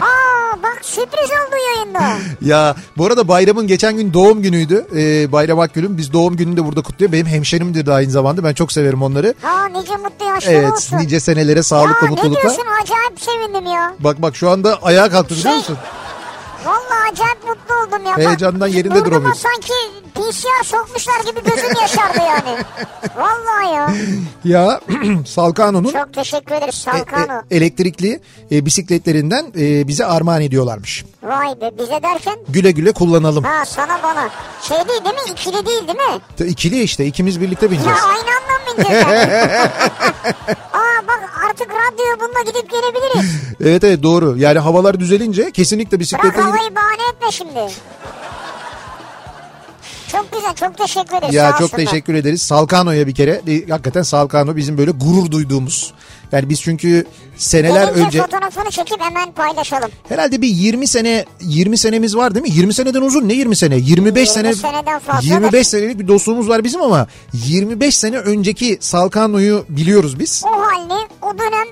Aa bak sürpriz oldu yayında. Ya bu arada bayramın geçen gün doğum günüydü. Ee, Bayram Akgül'ün biz doğum gününü de burada kutluyor. Benim hemşerimdir de aynı zamanda. Ben çok severim onları. Ha nice mutlu yaşlar Evet olsun. nice senelere sağlıkla ya ne mutlulukla. diyorsun acayip sevindim ya. Bak bak şu anda ayağa kalktı biliyor Şey- musun? Vallahi acayip mutlu oldum ya. Heyecandan yerinde Burnuma duramıyor. sanki PCR sokmuşlar gibi gözüm yaşardı yani. [LAUGHS] Vallahi ya. Ya [CLEARS THROAT] Salkano'nun Çok teşekkür ederiz e- e- Salkano. elektrikli e, bisikletlerinden e, bize armağan ediyorlarmış. Vay be bize derken Güle güle kullanalım. ha sana bana. Şey değil değil mi? İkili değil değil mi? İkili işte ikimiz birlikte Ya bineceğiz. aynı anda mı bineceğiz yani? [LAUGHS] Aa bak artık radyoya bununla gidip gelebiliriz. [LAUGHS] Evet evet doğru. Yani havalar düzelince kesinlikle Bırak bisikletle gidip... havayı bahane etme şimdi. Çok güzel çok teşekkür ederiz. Ya çok olsunlar. teşekkür ederiz. Salkano'ya bir kere. Hakikaten Salkano bizim böyle gurur duyduğumuz. Yani biz çünkü seneler Gelince önce fotoğrafını çekip hemen paylaşalım. herhalde bir 20 sene 20 senemiz var değil mi? 20 seneden uzun ne 20 sene? 25 sene 20 seneden fazladır. 25 senelik bir dostluğumuz var bizim ama 25 sene önceki Salkano'yu biliyoruz biz. O halde o dönem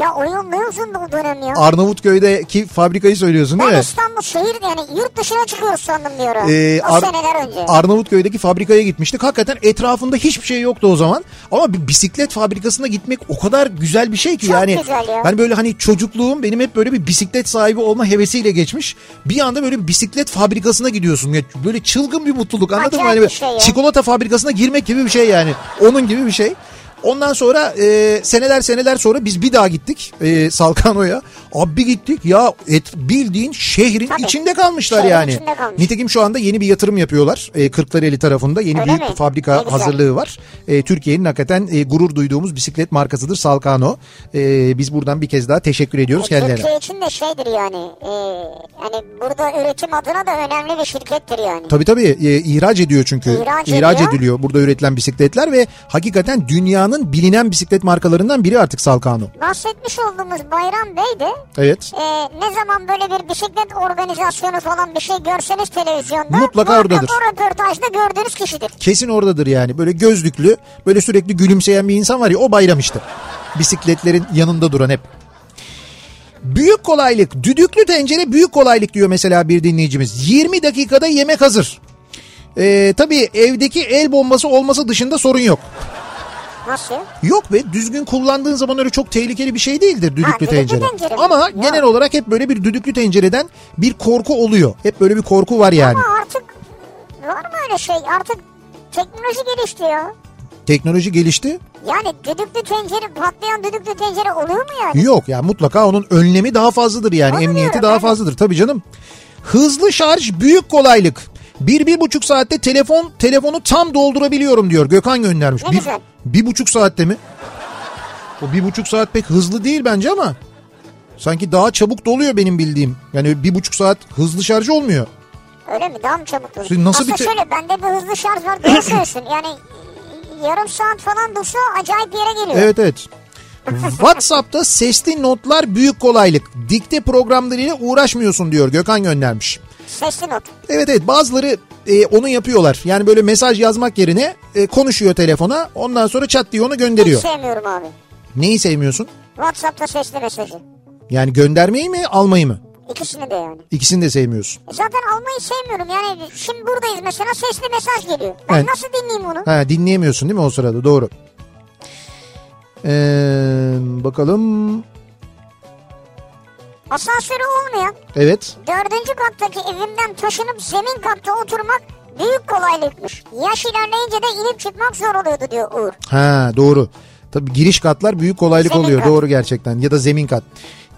ya o yıl ne uzundu o dönem ya. Arnavutköy'deki fabrikayı söylüyorsun değil ben mi? İstanbul şehir yani yurt dışına çıkıyoruz sandım bir ara. Ee, o Ar- seneler önce. Arnavutköy'deki fabrikaya gitmiştik. Hakikaten etrafında hiçbir şey yoktu o zaman. Ama bir bisiklet fabrikasına gitmek o kadar güzel bir şey ki Çok yani. güzel ya. Ben böyle hani çocukluğum benim hep böyle bir bisiklet sahibi olma hevesiyle geçmiş. Bir anda böyle bir bisiklet fabrikasına gidiyorsun. Ya böyle çılgın bir mutluluk anladın mı? Acayip Hani bir şey ya. çikolata fabrikasına girmek gibi bir şey yani. Onun gibi bir şey. Ondan sonra e, seneler seneler sonra biz bir daha gittik e, Salkano'ya. Abi gittik ya et, bildiğin şehrin Tabii. içinde kalmışlar Şehrin yani. içinde kalmış. Nitekim şu anda yeni bir yatırım yapıyorlar. E, Kırklareli tarafında yeni Öyle büyük mi? fabrika Ne güzel. hazırlığı var. E, Türkiye'nin hakikaten e, gurur duyduğumuz bisiklet markasıdır Salkano. E, biz buradan bir kez daha teşekkür ediyoruz kendilerine. Türkiye için de şeydir yani. E, hani burada üretim adına da önemli bir şirkettir yani. Tabii tabii e, ihraç ediyor çünkü. İhraç İhraç ediyor. ediliyor burada üretilen bisikletler ve hakikaten dünyanın bilinen bisiklet markalarından biri artık Salkano. Bahsetmiş olduğumuz Bayram Bey de Evet. e, ne zaman böyle bir bisiklet organizasyonu falan bir şey görseniz televizyonda Mutlaka oradadır. o röportajda gördüğünüz kişidir. Kesin oradadır yani. Böyle gözlüklü, böyle sürekli gülümseyen bir insan var ya o bayram işte. Bisikletlerin yanında duran hep. Büyük kolaylık. Düdüklü tencere büyük kolaylık diyor mesela bir dinleyicimiz. 20 dakikada yemek hazır. Ee, tabii evdeki el bombası olması dışında sorun yok. Nasıl? Yok be düzgün kullandığın zaman öyle çok tehlikeli bir şey değildir düdüklü, düdüklü tencere. Ama Ya. genel olarak hep böyle bir düdüklü tencereden bir korku oluyor. Hep böyle bir korku var yani. Ama artık var mı öyle şey? Artık teknoloji gelişti ya. Teknoloji gelişti. Yani düdüklü tencere, patlayan düdüklü tencere oluyor mu yani? Yok ya mutlaka onun önlemi daha fazladır yani Onu emniyeti diyorum, daha evet. fazladır tabii canım. Hızlı şarj büyük kolaylık. Bir, bir buçuk saatte telefon telefonu tam doldurabiliyorum diyor Gökhan göndermiş. Ne bir, güzel. bir buçuk saatte mi? O bir buçuk saat pek hızlı değil bence ama sanki daha çabuk doluyor benim bildiğim. Yani bir buçuk saat hızlı şarj olmuyor. Öyle mi? Daha mı çabuk? Siz nasıl bir Aslında te- şöyle bende bir hızlı şarj var. Doğru söylüyorsun. Yani yarım saat falan dursa acayip bir yere geliyor. Evet evet. WhatsApp'ta sesli notlar büyük kolaylık. Dikte programlarıyla uğraşmıyorsun diyor Gökhan göndermiş. Sesli not. Evet evet bazıları e, onu yapıyorlar. Yani böyle mesaj yazmak yerine e, konuşuyor telefona ondan sonra çat diye onu gönderiyor. Hiç sevmiyorum abi. Neyi sevmiyorsun? WhatsApp'ta sesli mesajı. Yani göndermeyi mi almayı mı? İkisini de yani. İkisini de sevmiyorsun. E Zaten almayı sevmiyorum. Yani şimdi buradayız mesela sesli mesaj geliyor. Ben Evet. nasıl dinleyeyim onu? Ha dinleyemiyorsun değil mi o sırada doğru. Ee, bakalım. Asansörü olmayan Evet. dördüncü kattaki evimden taşınıp zemin katta oturmak büyük kolaylıkmış. Yaş ilerleyince de inip çıkmak zor oluyordu diyor Uğur. Ha doğru. Tabii giriş katlar büyük kolaylık Zemin oluyor. kat. Doğru gerçekten. Ya da zemin kat.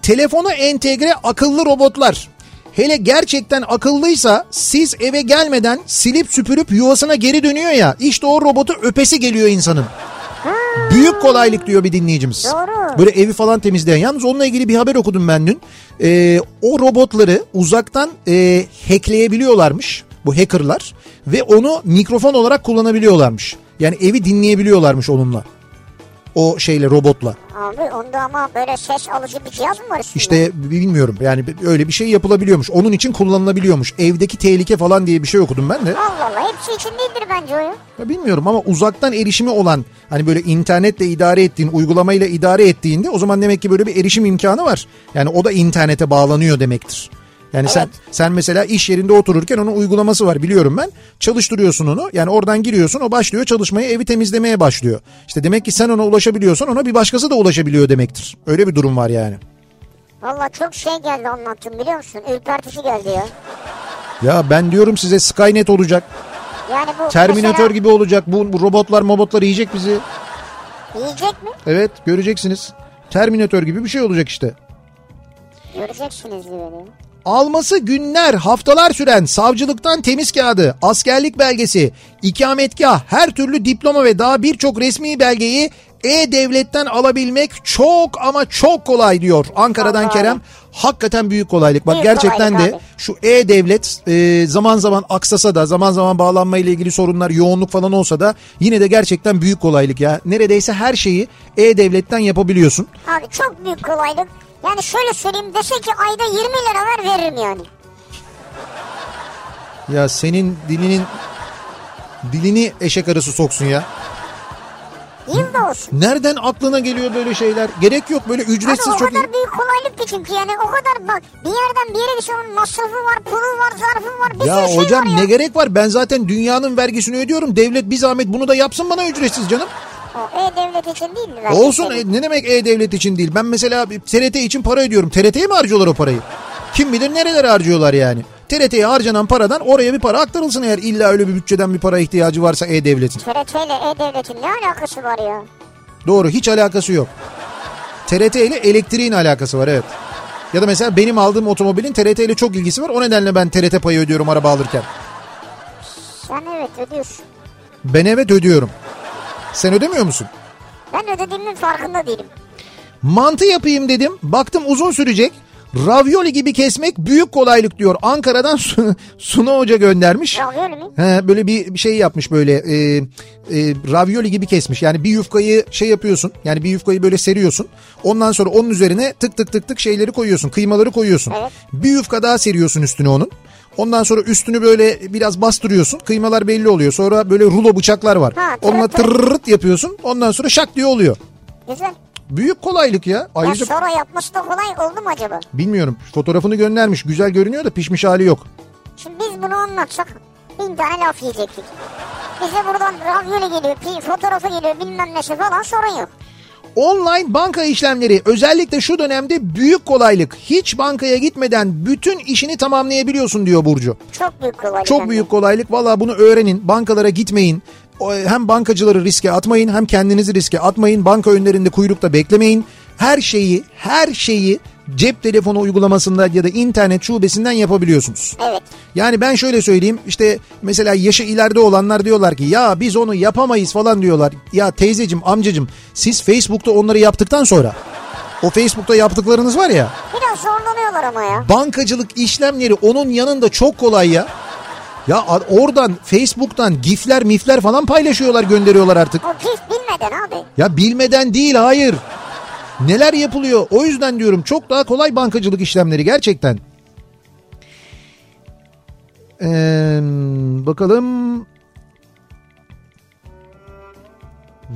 Telefona entegre akıllı robotlar. Hele gerçekten akıllıysa siz eve gelmeden silip süpürüp yuvasına geri dönüyor ya. İşte o robotu öpesi geliyor insanın. Büyük kolaylık diyor bir dinleyicimiz. Doğru. Böyle evi falan temizleyen. Yalnız onunla ilgili bir haber okudum ben dün. Ee, o robotları uzaktan e, hackleyebiliyorlarmış bu hackerlar. Ve onu mikrofon olarak kullanabiliyorlarmış. Yani evi dinleyebiliyorlarmış onunla. O şeyle robotla. Abi onda ama böyle ses alıcı bir cihaz mı var üstünde? İşte bilmiyorum yani öyle bir şey yapılabiliyormuş. Onun için kullanılabiliyormuş. Evdeki tehlike falan diye bir şey okudum ben de. Allah Allah hepsi için değildir bence o ya. Ya bilmiyorum ama uzaktan erişimi olan hani böyle internetle idare ettiğin uygulamayla idare ettiğinde o zaman demek ki böyle bir erişim imkanı var. Yani o da internete bağlanıyor demektir. Yani sen sen mesela iş yerinde otururken onun uygulaması var biliyorum ben. Çalıştırıyorsun onu. Yani oradan giriyorsun o başlıyor çalışmaya evi temizlemeye başlıyor. İşte demek ki sen ona ulaşabiliyorsan ona bir başkası da ulaşabiliyor demektir. Öyle bir durum var yani. Valla çok şey geldi anlattım biliyor musun? Ürpertici geldi ya. Ya ben diyorum size Skynet olacak. Yani bu Terminator mesela- gibi olacak. Bu, bu robotlar mobotlar yiyecek bizi. Yiyecek mi? Evet göreceksiniz. Terminator gibi bir şey olacak işte. Göreceksiniz diyor. Alması günler, haftalar süren savcılıktan temiz kağıdı, askerlik belgesi, ikametgah, her türlü diploma ve daha birçok resmi belgeyi e-devletten alabilmek çok ama çok kolay diyor Ankara'dan Allah Kerem. Hakikaten büyük kolaylık. Bak Büyük gerçekten kolaylık de abi. şu e-devlet e, zaman zaman aksasa da zaman zaman bağlanma ile ilgili sorunlar, yoğunluk falan olsa da yine de gerçekten büyük kolaylık ya. Neredeyse her şeyi e-devletten yapabiliyorsun. Abi çok büyük kolaylık. Yani şöyle söyleyeyim dese ki ayda 20 lira ver veririm yani. Ya senin dilinin dilini eşek arısı soksun ya. Yılda olsun. Nereden aklına geliyor böyle şeyler? Gerek yok böyle Abi ücretsiz o çok kadar iyi. büyük kolaylık ki çünkü yani o kadar bak bir yerden bir yere onun masrafı var, pulu var, zarfı var, bir Ya şey hocam var ya. ne gerek var? Ben zaten dünyanın vergisini ödüyorum. Devlet bir zahmet bunu da yapsın bana ücretsiz canım. E-devlet için değil mi? Olsun e, ne demek e-devlet için değil. Ben mesela TRT için para ödüyorum. TRT'ye mi harcıyorlar o parayı? Kim bilir nerelere harcıyorlar yani. TRT'ye harcanan paradan oraya bir para aktarılsın eğer illa öyle bir bütçeden bir para ihtiyacı varsa e-devletin. TRT ile e-devletin ne alakası var ya? Doğru hiç alakası yok. TRT ile elektriğin alakası var evet. Ya da mesela benim aldığım otomobilin TRT ile çok ilgisi var. O nedenle ben TRT payı ödüyorum araba alırken. Sen evet ödüyorsun. Ben evet ödüyorum. Sen ödemiyor musun? Ben ödediğimin farkında değilim. Mantı yapayım dedim. Baktım uzun sürecek. Ravioli gibi kesmek büyük kolaylık diyor. Ankara'dan [LAUGHS] Su- Suna Hoca göndermiş. Ravioli mi? He, böyle bir bir şey yapmış böyle e, e, ravioli gibi kesmiş. Yani bir yufkayı şey yapıyorsun. Yani bir yufkayı böyle seriyorsun. Ondan sonra onun üzerine tık tık tık tık şeyleri koyuyorsun. Kıymaları koyuyorsun. Evet. Bir yufka daha seriyorsun üstüne onun. Ondan sonra üstünü böyle biraz bastırıyorsun. Kıymalar belli oluyor. Sonra böyle rulo bıçaklar var. Ha, tırırt Onunla tırırt. yapıyorsun. Ondan sonra şak diye oluyor. Güzel. Büyük kolaylık ya. Ya Ayrıca sonra yapması da kolay oldu mu acaba? bilmiyorum. Fotoğrafını göndermiş. Güzel görünüyor da pişmiş hali yok. Şimdi biz bunu anlatsak bin tane laf yiyecektik. Bize buradan ravioli geliyor, fotoğrafı geliyor bilmem nesi falan sorun yok. Online banka işlemleri özellikle şu dönemde büyük kolaylık. Hiç bankaya gitmeden bütün işini tamamlayabiliyorsun diyor Burcu. Çok büyük kolaylık. Çok büyük kolaylık. Valla bunu öğrenin. Bankalara gitmeyin. Hem bankacıları riske atmayın hem kendinizi riske atmayın. Banka önlerinde kuyrukta beklemeyin. Her şeyi, her şeyi cep telefonu uygulamasında ya da internet şubesinden yapabiliyorsunuz. Evet. Yani ben şöyle söyleyeyim işte mesela yaşı ileride olanlar diyorlar ki ya biz onu yapamayız falan diyorlar. Ya teyzecim amcacım siz Facebook'ta onları yaptıktan sonra o Facebook'ta yaptıklarınız var ya Biraz zorlanıyorlar ama ya. bankacılık işlemleri onun yanında çok kolay ya. Ya oradan Facebook'tan gifler mifler falan paylaşıyorlar gönderiyorlar artık. O kif bilmeden abi. Ya bilmeden değil hayır. Neler yapılıyor o yüzden diyorum çok daha kolay bankacılık işlemleri gerçekten. Ee, bakalım.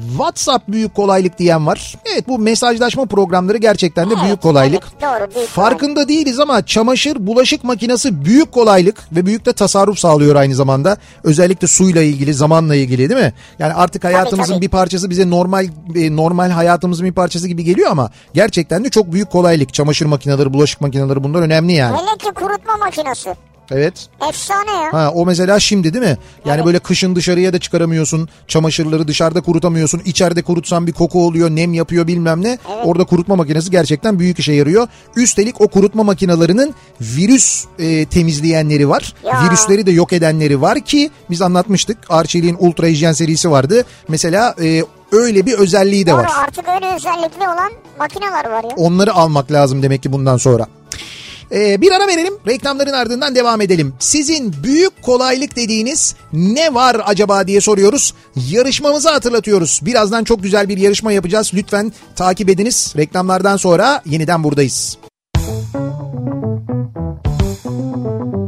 WhatsApp büyük kolaylık diyen var. Evet bu mesajlaşma programları gerçekten de Evet, büyük kolaylık. evet, doğru, büyük Farkında değiliz ama çamaşır, bulaşık makinesi büyük kolaylık ve büyük de tasarruf sağlıyor aynı zamanda. Özellikle suyla ilgili, zamanla ilgili değil mi? Yani artık hayatımızın tabii. bir parçası bize normal e, normal hayatımızın bir parçası gibi geliyor ama gerçekten de çok büyük kolaylık. Çamaşır makineleri, bulaşık makineleri bunlar önemli yani. Hele ki kurutma makinesi. Evet. Efsane ya. Ha o mesela şimdi değil mi? Yani Evet. böyle kışın dışarıya da çıkaramıyorsun. Çamaşırları dışarıda kurutamıyorsun. İçeride kurutsan bir koku oluyor, nem yapıyor bilmem ne. Orada kurutma makinesi gerçekten büyük işe yarıyor. Üstelik o kurutma makinelerinin virüs e, temizleyenleri var. Ya. Virüsleri de yok edenleri var ki biz anlatmıştık. Arçelik'in Ultra Hijyen serisi vardı. Mesela e, öyle bir özelliği de Doğru var. artık öyle özellikli olan makineler var ya. Onları almak lazım demek ki bundan sonra. Ee, bir ara verelim. Reklamların ardından devam edelim. Sizin büyük kolaylık dediğiniz ne var acaba diye soruyoruz. Yarışmamızı hatırlatıyoruz. Birazdan çok güzel bir yarışma yapacağız. Lütfen takip ediniz. Reklamlardan sonra yeniden buradayız. Kafa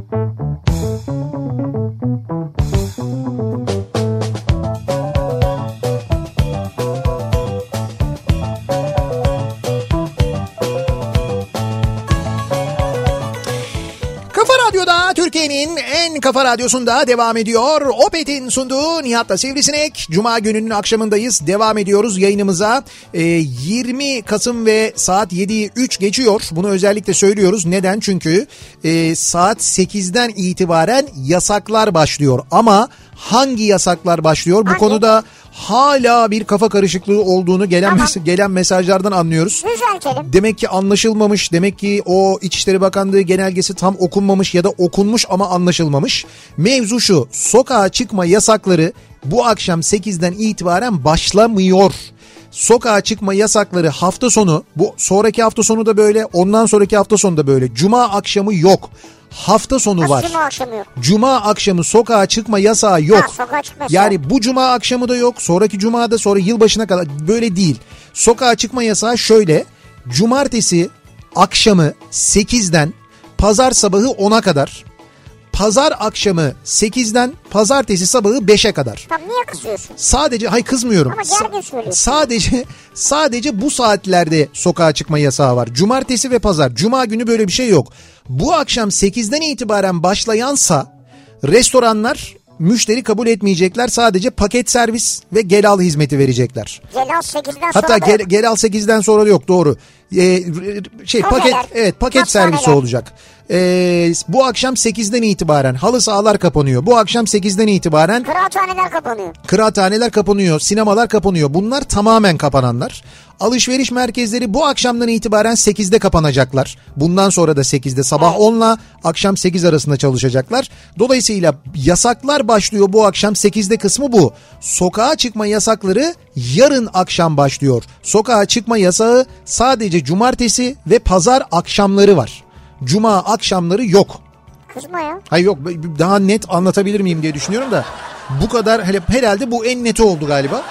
Türkiye'nin en kafa radyosunda devam ediyor. Opet'in sunduğu Nihat'la Sivrisinek. Cuma gününün akşamındayız. Devam ediyoruz yayınımıza. Ee, 20 Kasım ve saat 7'yi 3 geçiyor. Bunu özellikle söylüyoruz. Neden? Çünkü e, saat 8'den itibaren yasaklar başlıyor. Ama hangi yasaklar başlıyor? Bu Hangi? konuda hala bir kafa karışıklığı olduğunu gelen Tamam. mes- gelen mesajlardan anlıyoruz. Düzeltelim. Demek ki anlaşılmamış. Demek ki o İçişleri Bakanlığı genelgesi tam okunmamış ya da okunmuş ama anlaşılmamış. Mevzu şu. Sokağa çıkma yasakları bu akşam 8'den itibaren başlamıyor. Sokağa çıkma yasakları hafta sonu bu sonraki hafta sonu da böyle ondan sonraki hafta sonu da böyle. Cuma akşamı yok. Hafta sonu var. Nasıl cuma akşamı yok? Cuma akşamı sokağa çıkma yasağı yok. Ha, sokağa çıkma yasağı. Yani bu cuma akşamı da yok. Sonraki cumada sonra yılbaşına kadar böyle değil. Sokağa çıkma yasağı şöyle. Cumartesi akşamı 8'den pazar sabahı 10'a kadar. Pazar akşamı 8'den pazartesi sabahı 5'e kadar. Tam niye kızıyorsun? Sadece hay kızmıyorum. Ama gergin söylüyorsun. Sadece sadece bu saatlerde sokağa çıkma yasağı var. Cumartesi ve pazar. Cuma günü böyle bir şey yok. Bu akşam 8'den itibaren başlayansa restoranlar müşteri kabul etmeyecekler. Sadece paket servis ve gel al hizmeti verecekler. Celal 8'den sonra Hatta gel, gel al 8'den sonra da yok doğru. Ee, şey Kafeler, paket evet paket servisi hastaneler. olacak. Ee, bu akşam 8'den itibaren halı sahalar kapanıyor. Bu akşam 8'den itibaren Kıraathaneler kapanıyor. Kıraathaneler kapanıyor, sinemalar kapanıyor. Bunlar tamamen kapananlar. Alışveriş merkezleri bu akşamdan itibaren 8'de kapanacaklar. Bundan sonra da 8'de sabah 10 ile akşam 8 arasında çalışacaklar. Dolayısıyla yasaklar başlıyor bu akşam 8'de kısmı bu. Sokağa çıkma yasakları yarın akşam başlıyor. Sokağa çıkma yasağı sadece cumartesi ve pazar akşamları var. Cuma akşamları yok. Kızma ya. Hayır yok daha net anlatabilir miyim diye düşünüyorum da bu kadar hele herhalde bu en neti oldu galiba.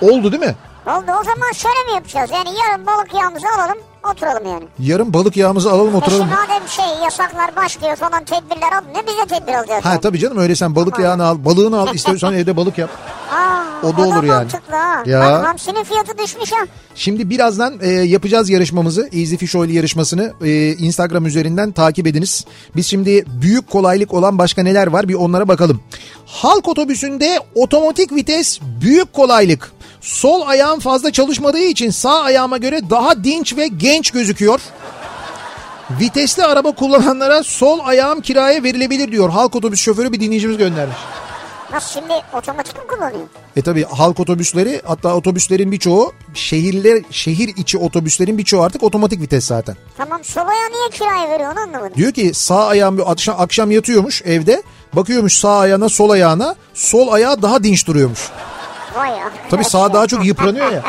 Oldu değil mi? Oldu o zaman şöyle mi yapacağız? Yani yarın balık yağımızı alalım oturalım yani. Yarın balık yağımızı alalım E oturalım. şimdi madem şey yasaklar başlıyor falan tedbirler al. Ne bize tedbir alacağız? Ha yani? tabii canım öyle sen balık yağını al, balığını al istiyorsan [LAUGHS] evde balık yap. Aa, O da olur yani. ha. Ya. Bak hamsinin fiyatı düşmüş ha. Şimdi birazdan e, yapacağız yarışmamızı. Easy Fish Oil yarışmasını e, Instagram üzerinden takip ediniz. Biz şimdi büyük kolaylık olan başka neler var bir onlara bakalım. Halk otobüsünde otomatik vites büyük kolaylık. Sol ayağım fazla çalışmadığı için sağ ayağıma göre daha dinç ve genç gözüküyor. Vitesli araba kullananlara sol ayağım kiraya verilebilir diyor. Halk otobüs şoförü bir dinleyicimiz göndermiş. Nasıl şimdi otomatik mi kullanıyor? E tabi halk otobüsleri hatta otobüslerin birçoğu şehirler şehir içi otobüslerin birçoğu artık otomatik vites zaten. Tamam sol ayağı niye kiraya veriyor onu anlamadım. Diyor ki sağ ayağım bir akşam, akşam yatıyormuş evde bakıyormuş sağ ayağına sol ayağına sol ayağı daha dinç duruyormuş. Vay ya. Tabi sağ daha çok yıpranıyor ya.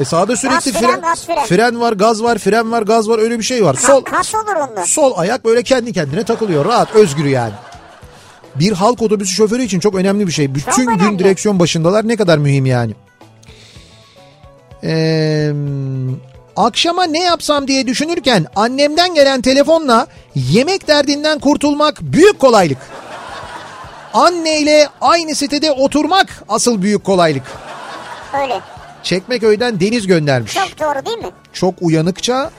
E sağda sürekli Gaz fren, fren, gaz fren. fren var gaz var fren var gaz var öyle bir şey var. Sol, Kas olur onda. sol ayak böyle kendi kendine takılıyor rahat özgür yani. Bir halk otobüsü şoförü için çok önemli bir şey. Bütün gün önemli. direksiyon başındalar ne kadar mühim yani. Ee, akşama ne yapsam diye düşünürken annemden gelen telefonla yemek derdinden kurtulmak büyük kolaylık. Anneyle aynı sitede oturmak asıl büyük kolaylık. Öyle. Çekmeköy'den Deniz göndermiş. Çok doğru değil mi? Çok uyanıkça,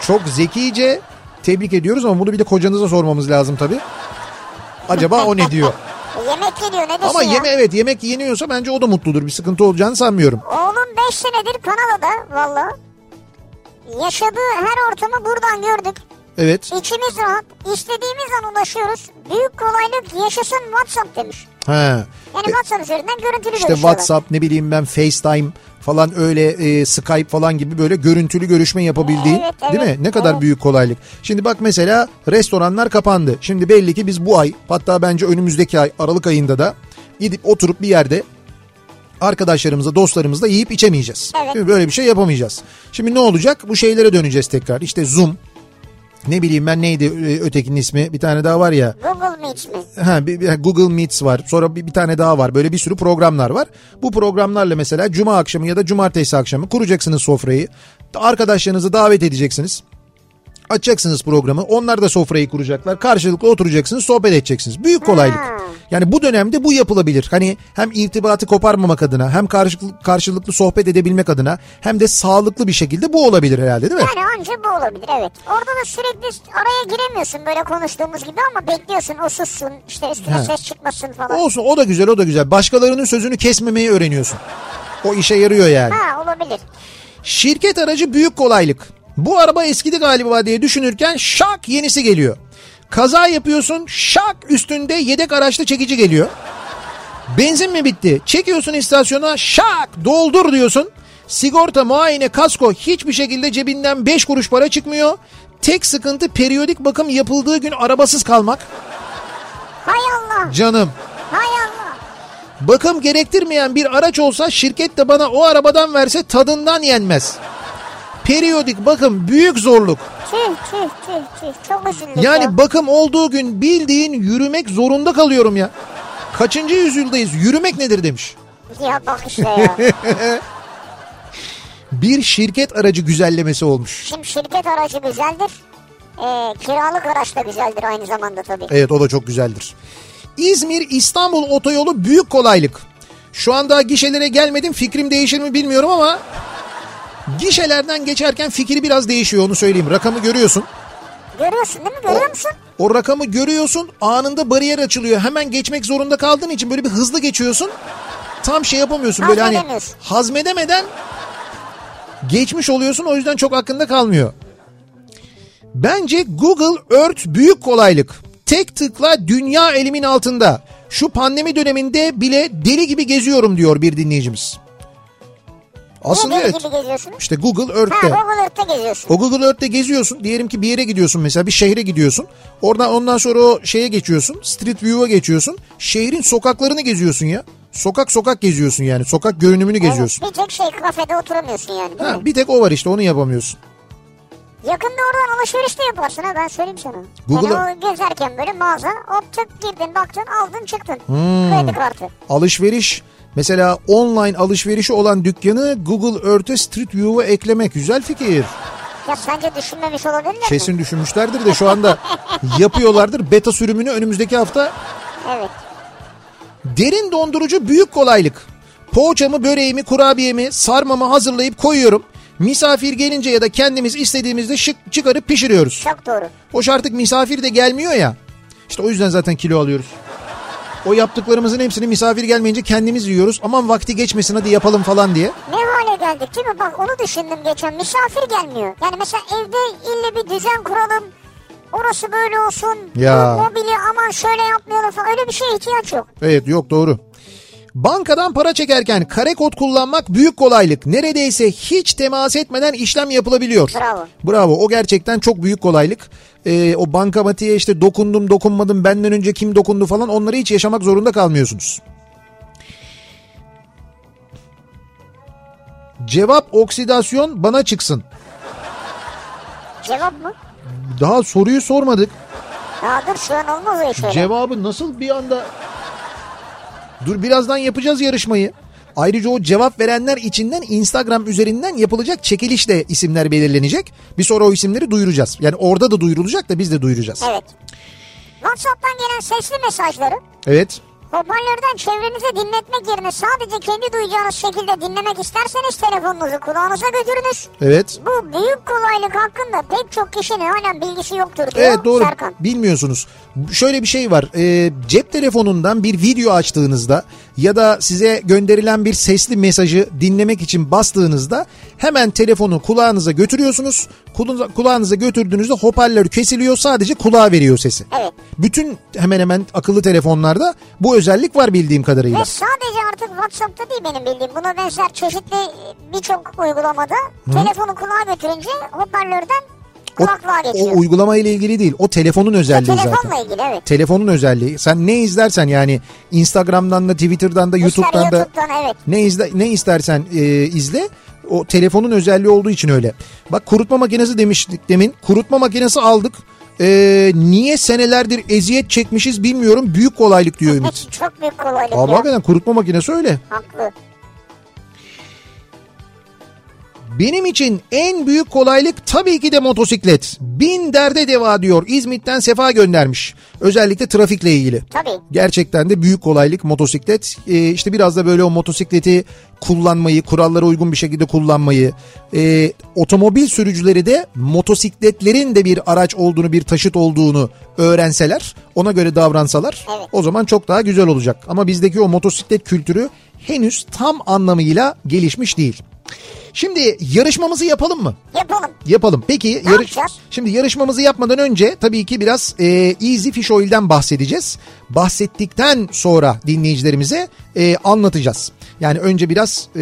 çok zekice tebrik ediyoruz ama bunu bir de kocanıza sormamız lazım tabii. Acaba o ne [LAUGHS] diyor? Yemek geliyor ne Ama ya? yeme evet yemek yeniyorsa bence o da mutludur. Bir sıkıntı olacağını sanmıyorum. Oğlum 5 senedir Kanada'da valla. Yaşadığı her ortamı buradan gördük. Evet. İçimiz rahat. İstediğimiz an ulaşıyoruz. Büyük kolaylık yaşasın WhatsApp demiş. He. Yani E, WhatsApp üzerinden görüntülü İşte. WhatsApp ne bileyim ben FaceTime falan öyle e, Skype falan gibi böyle görüntülü görüşme yapabildiğin Evet, değil mi? evet, Ne kadar evet. büyük kolaylık. Şimdi bak mesela restoranlar kapandı. Şimdi belli ki biz bu ay hatta bence önümüzdeki ay Aralık ayında da gidip oturup bir yerde arkadaşlarımızla dostlarımızla yiyip içemeyeceğiz. Evet. Böyle bir şey yapamayacağız. Şimdi ne olacak? Bu şeylere döneceğiz tekrar. İşte Zoom ne bileyim ben neydi e, ötekinin ismi bir tane daha var ya Google Meet mi? Ha, bir, bir- Google Meets var. Sonra bir, bir tane daha var. Böyle bir sürü programlar var. Bu programlarla mesela cuma akşamı ya da cumartesi akşamı kuracaksınız sofrayı. Arkadaşlarınızı davet edeceksiniz. Açacaksınız programı. Onlar da sofrayı kuracaklar. Karşılıklı oturacaksınız, sohbet edeceksiniz. Büyük kolaylık. Yani bu dönemde bu yapılabilir. Hani hem irtibatı koparmamak adına, hem karşılıklı, karşılıklı sohbet edebilmek adına, hem de sağlıklı bir şekilde bu olabilir herhalde değil mi? Yani anca bu olabilir evet. Orada da sürekli araya giremiyorsun böyle konuştuğumuz gibi ama bekliyorsun o sussun işte üstüne He. ses çıkmasın falan. Olsun o da güzel o da güzel. Başkalarının sözünü kesmemeyi öğreniyorsun. O işe yarıyor yani. Ha olabilir. Şirket aracı büyük kolaylık. Bu araba eskidi galiba diye düşünürken şak yenisi geliyor. Kaza yapıyorsun şak üstünde yedek araçlı çekici geliyor. Benzin mi bitti? Çekiyorsun istasyona şak doldur diyorsun. Sigorta, muayene, kasko hiçbir şekilde cebinden 5 kuruş para çıkmıyor. Tek sıkıntı periyodik bakım yapıldığı gün arabasız kalmak. Hay Allah. Canım Hay Allah. bakım gerektirmeyen bir araç olsa şirket de bana o arabadan verse tadından yenmez. Periyodik bakım büyük zorluk. Tüh tüh tüh tüh. Çok üzüldük Yani ya. bakım olduğu gün bildiğin yürümek zorunda kalıyorum ya. Kaçıncı yüzyıldayız? Yürümek nedir demiş. Ya bak işte ya. [LAUGHS] Bir şirket aracı güzellemesi olmuş. Şimdi şirket aracı güzeldir. Ee, kiralık araç da güzeldir aynı zamanda tabii. Evet o da çok güzeldir. İzmir İstanbul otoyolu büyük kolaylık. Şu anda gişelere gelmedim fikrim değişir mi bilmiyorum ama gişelerden geçerken fikri biraz değişiyor onu söyleyeyim. Rakamı görüyorsun. Görüyorsun değil mi? Görüyor musun? O rakamı görüyorsun anında bariyer açılıyor. Hemen geçmek zorunda kaldığın için böyle bir hızlı geçiyorsun. Tam şey yapamıyorsun böyle hani hazmedemeden geçmiş oluyorsun o yüzden çok aklında kalmıyor. Bence Google Earth büyük kolaylık. Tek tıkla dünya elimin altında. Şu pandemi döneminde bile deli gibi geziyorum diyor bir dinleyicimiz. Aslında deli evet. gibi geziyorsunuz? İşte Google Ha Earth'te. Google Earth'te geziyorsun. O Google Earth'te geziyorsun. Diyelim ki bir yere gidiyorsun mesela bir şehre gidiyorsun. Oradan ondan sonra o şeye geçiyorsun. Street View'a geçiyorsun. Şehrin sokaklarını geziyorsun ya. Sokak sokak geziyorsun yani. Sokak görünümünü geziyorsun. Evet, bir tek şey kafede oturamıyorsun yani Ha, mi? bir tek o var işte onu yapamıyorsun. Yakında oradan alışveriş de yaparsın ha ben söyleyeyim sana. Google'a- Yani o gezerken böyle mağaza hop tık girdin baktın aldın çıktın. Hmm. Kredi kartı. Alışveriş mesela online alışverişi olan dükkanı Google Earth'e Street View'a eklemek güzel fikir. Ya sence düşünmemiş olabilirler mi? Kesin düşünmüşlerdir de şu anda yapıyorlardır. Beta sürümünü önümüzdeki hafta Evet. Derin dondurucu büyük kolaylık. Poğaçamı, böreğimi, kurabiyemi, sarmamı hazırlayıp koyuyorum. Misafir gelince ya da kendimiz istediğimizde şık çıkarıp pişiriyoruz. Çok doğru. Hoş artık misafir de gelmiyor ya. İşte o yüzden zaten kilo alıyoruz. O yaptıklarımızın hepsini misafir gelmeyince kendimiz yiyoruz. Aman vakti geçmesin hadi yapalım falan diye. Ne hale geldik değil mi? Bak onu düşündüm geçen. Misafir gelmiyor. Yani mesela evde ille bir düzen kuralım. Orası böyle olsun. Ya. Mobilya aman şöyle yapmayalım falan. Öyle bir şeye ihtiyaç yok. Evet yok doğru. Bankadan para çekerken kare kod kullanmak büyük kolaylık. Neredeyse hiç temas etmeden işlem yapılabiliyor. Bravo. Bravo o gerçekten çok büyük kolaylık. Ee, o bankamatiğe işte dokundum dokunmadım benden önce kim dokundu falan onları hiç yaşamak zorunda kalmıyorsunuz. Cevap oksidasyon bana çıksın. Cevap mı? Daha soruyu sormadık. Ya dur şu an olmaz öyle. Cevabı nasıl bir anda... Dur birazdan yapacağız yarışmayı. Ayrıca o cevap verenler içinden Instagram üzerinden yapılacak çekilişle isimler belirlenecek. Bir sonra o isimleri duyuracağız. Yani orada da duyurulacak da biz de duyuracağız. Evet. WhatsApp'tan gelen sesli mesajları Evet. hoparlörden çevrenize dinletmek yerine sadece kendi duyacağınız şekilde dinlemek isterseniz telefonunuzu kulağınıza götürünüz. Evet. Bu büyük kolaylık hakkında pek çok kişinin halen bilgisi yoktur diyor Evet doğru Serkan. bilmiyorsunuz. Şöyle bir şey var Ee, cep telefonundan bir video açtığınızda ya da size gönderilen bir sesli mesajı dinlemek için bastığınızda hemen telefonu kulağınıza götürüyorsunuz. Kulu- Kulağınıza götürdüğünüzde hoparlör kesiliyor sadece kulağa veriyor sesi. Evet. Bütün hemen hemen akıllı telefonlarda bu özellik var bildiğim kadarıyla. Ve sadece artık WhatsApp'ta değil benim bildiğim. Buna benzer çeşitli birçok uygulamada telefonu kulağa götürünce hoparlörden kulaklığa geçiyor. o uygulama ile ilgili değil. O telefonun özelliği zaten. Telefonla ilgili evet. Telefonun özelliği. Sen ne izlersen yani Instagram'dan da Twitter'dan da İster YouTube'dan da evet. ne izle ne istersen e, izle. O telefonun özelliği olduğu için öyle. Bak kurutma makinesi demiştik demin. Kurutma makinesi aldık. E, niye senelerdir eziyet çekmişiz bilmiyorum. Büyük kolaylık diyor Ümit. [LAUGHS] Çok büyük kolaylık Ama hakikaten kurutma makinesi öyle. Haklı. Benim için en büyük kolaylık tabii ki de motosiklet. Bin derde deva diyor. İzmit'ten Sefa göndermiş. Özellikle trafikle ilgili. Tabii. Gerçekten de büyük kolaylık motosiklet. Ee, işte biraz da böyle o motosikleti kullanmayı, kurallara uygun bir şekilde kullanmayı, e, otomobil sürücüleri de motosikletlerin de bir araç olduğunu, bir taşıt olduğunu öğrenseler, ona göre davransalar Evet. o zaman çok daha güzel olacak. Ama bizdeki o motosiklet kültürü henüz tam anlamıyla gelişmiş değil. Şimdi yarışmamızı yapalım mı? Yapalım. Yapalım. Peki Ne yapacağız? şimdi yarışmamızı yapmadan önce tabii ki biraz e, Easy Fish Oil'den bahsedeceğiz. Bahsettikten sonra dinleyicilerimize e, anlatacağız. Yani önce biraz e,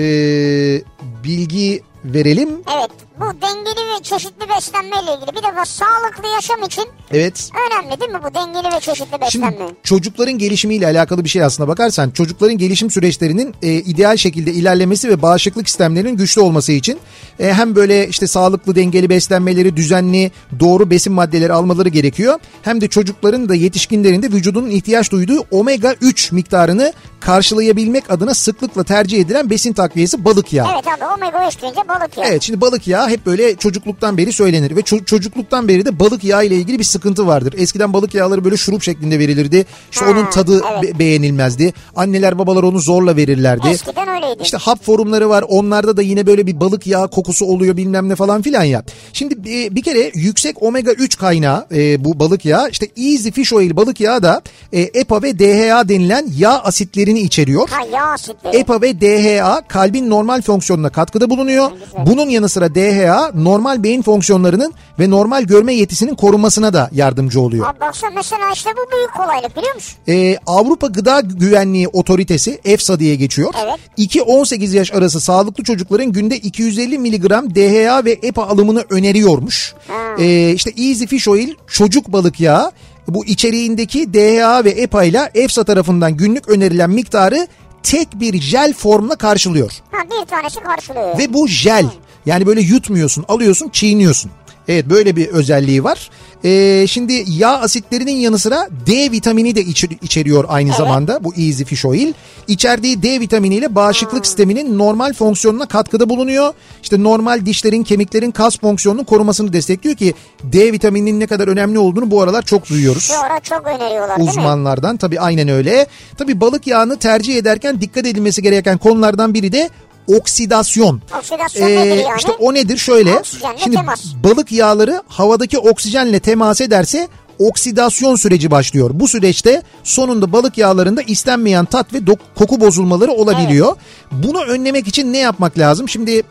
bilgi verelim. Evet bu dengeli ve çeşitli beslenmeyle ilgili bir defa sağlıklı yaşam için Evet. önemli değil mi bu dengeli ve çeşitli beslenme? Şimdi çocukların gelişimiyle alakalı bir şey aslına bakarsan çocukların gelişim süreçlerinin e, ideal şekilde ilerlemesi ve bağışıklık sistemlerinin güçlü olması için e, hem böyle işte sağlıklı dengeli beslenmeleri düzenli doğru besin maddeleri almaları gerekiyor. Hem de çocukların da yetişkinlerin de vücudunun ihtiyaç duyduğu omega 3 miktarını karşılayabilmek adına sıklıkla tercih edilen besin takviyesi balık yağı. Evet abi omega 3 deyince balık yağı. Evet şimdi balık yağı hep böyle çocukluktan beri söylenir ve ço- çocukluktan beri de balık yağı ile ilgili bir sıkıntı vardır. Eskiden balık yağları böyle şurup şeklinde verilirdi. İşte Ha, onun tadı evet. be- beğenilmezdi. Anneler babalar onu zorla verirlerdi. Eskiden öyleydi. İşte hap forumları var. Onlarda da yine böyle bir balık yağı kokusu oluyor bilmem ne falan filan ya. Şimdi e, bir kere yüksek omega 3 kaynağı e, bu balık yağı. İşte Easy Fish Oil balık yağı da e, EPA ve DHA denilen yağ asitlerini içeriyor. Ha yağ asitleri. EPA ve DHA kalbin normal fonksiyonuna katkıda bulunuyor. Bunun yanı sıra DHA normal beyin fonksiyonlarının ve normal görme yetisinin korunmasına da yardımcı oluyor. Abi baksana mesela işte bu büyük kolaylık biliyor musun? Ee, Avrupa Gıda Güvenliği Otoritesi EFSA diye geçiyor. Evet. 2-18 yaş arası sağlıklı çocukların günde 250 miligram DHA ve EPA alımını öneriyormuş. Ee, işte Easy Fish Oil çocuk balık yağı bu içeriğindeki DHA ve EPA ile EFSA tarafından günlük önerilen miktarı tek bir jel formla karşılıyor. Ha bir tanesi karşılıyor. Ve bu jel yani böyle yutmuyorsun alıyorsun çiğniyorsun. Evet böyle bir özelliği var. Ee, şimdi yağ asitlerinin yanı sıra D vitamini de içer- içeriyor aynı zamanda bu Easy Fish Oil. İçerdiği D vitaminiyle bağışıklık sisteminin normal fonksiyonuna katkıda bulunuyor. İşte normal dişlerin, kemiklerin, kas fonksiyonunun korumasını destekliyor ki D vitamininin ne kadar önemli olduğunu bu aralar çok duyuyoruz Şu ara çok öneriyorlar değil mi? uzmanlardan. Tabii aynen öyle. Tabii balık yağını tercih ederken dikkat edilmesi gereken konulardan biri de oksidasyon. Oksidasyon Ee, nedir yani? İşte o nedir şöyle. Oksijenle Şimdi temas. balık yağları havadaki oksijenle temas ederse oksidasyon süreci başlıyor. Bu süreçte sonunda balık yağlarında istenmeyen tat ve dok- koku bozulmaları olabiliyor. Bunu önlemek için ne yapmak lazım? Şimdi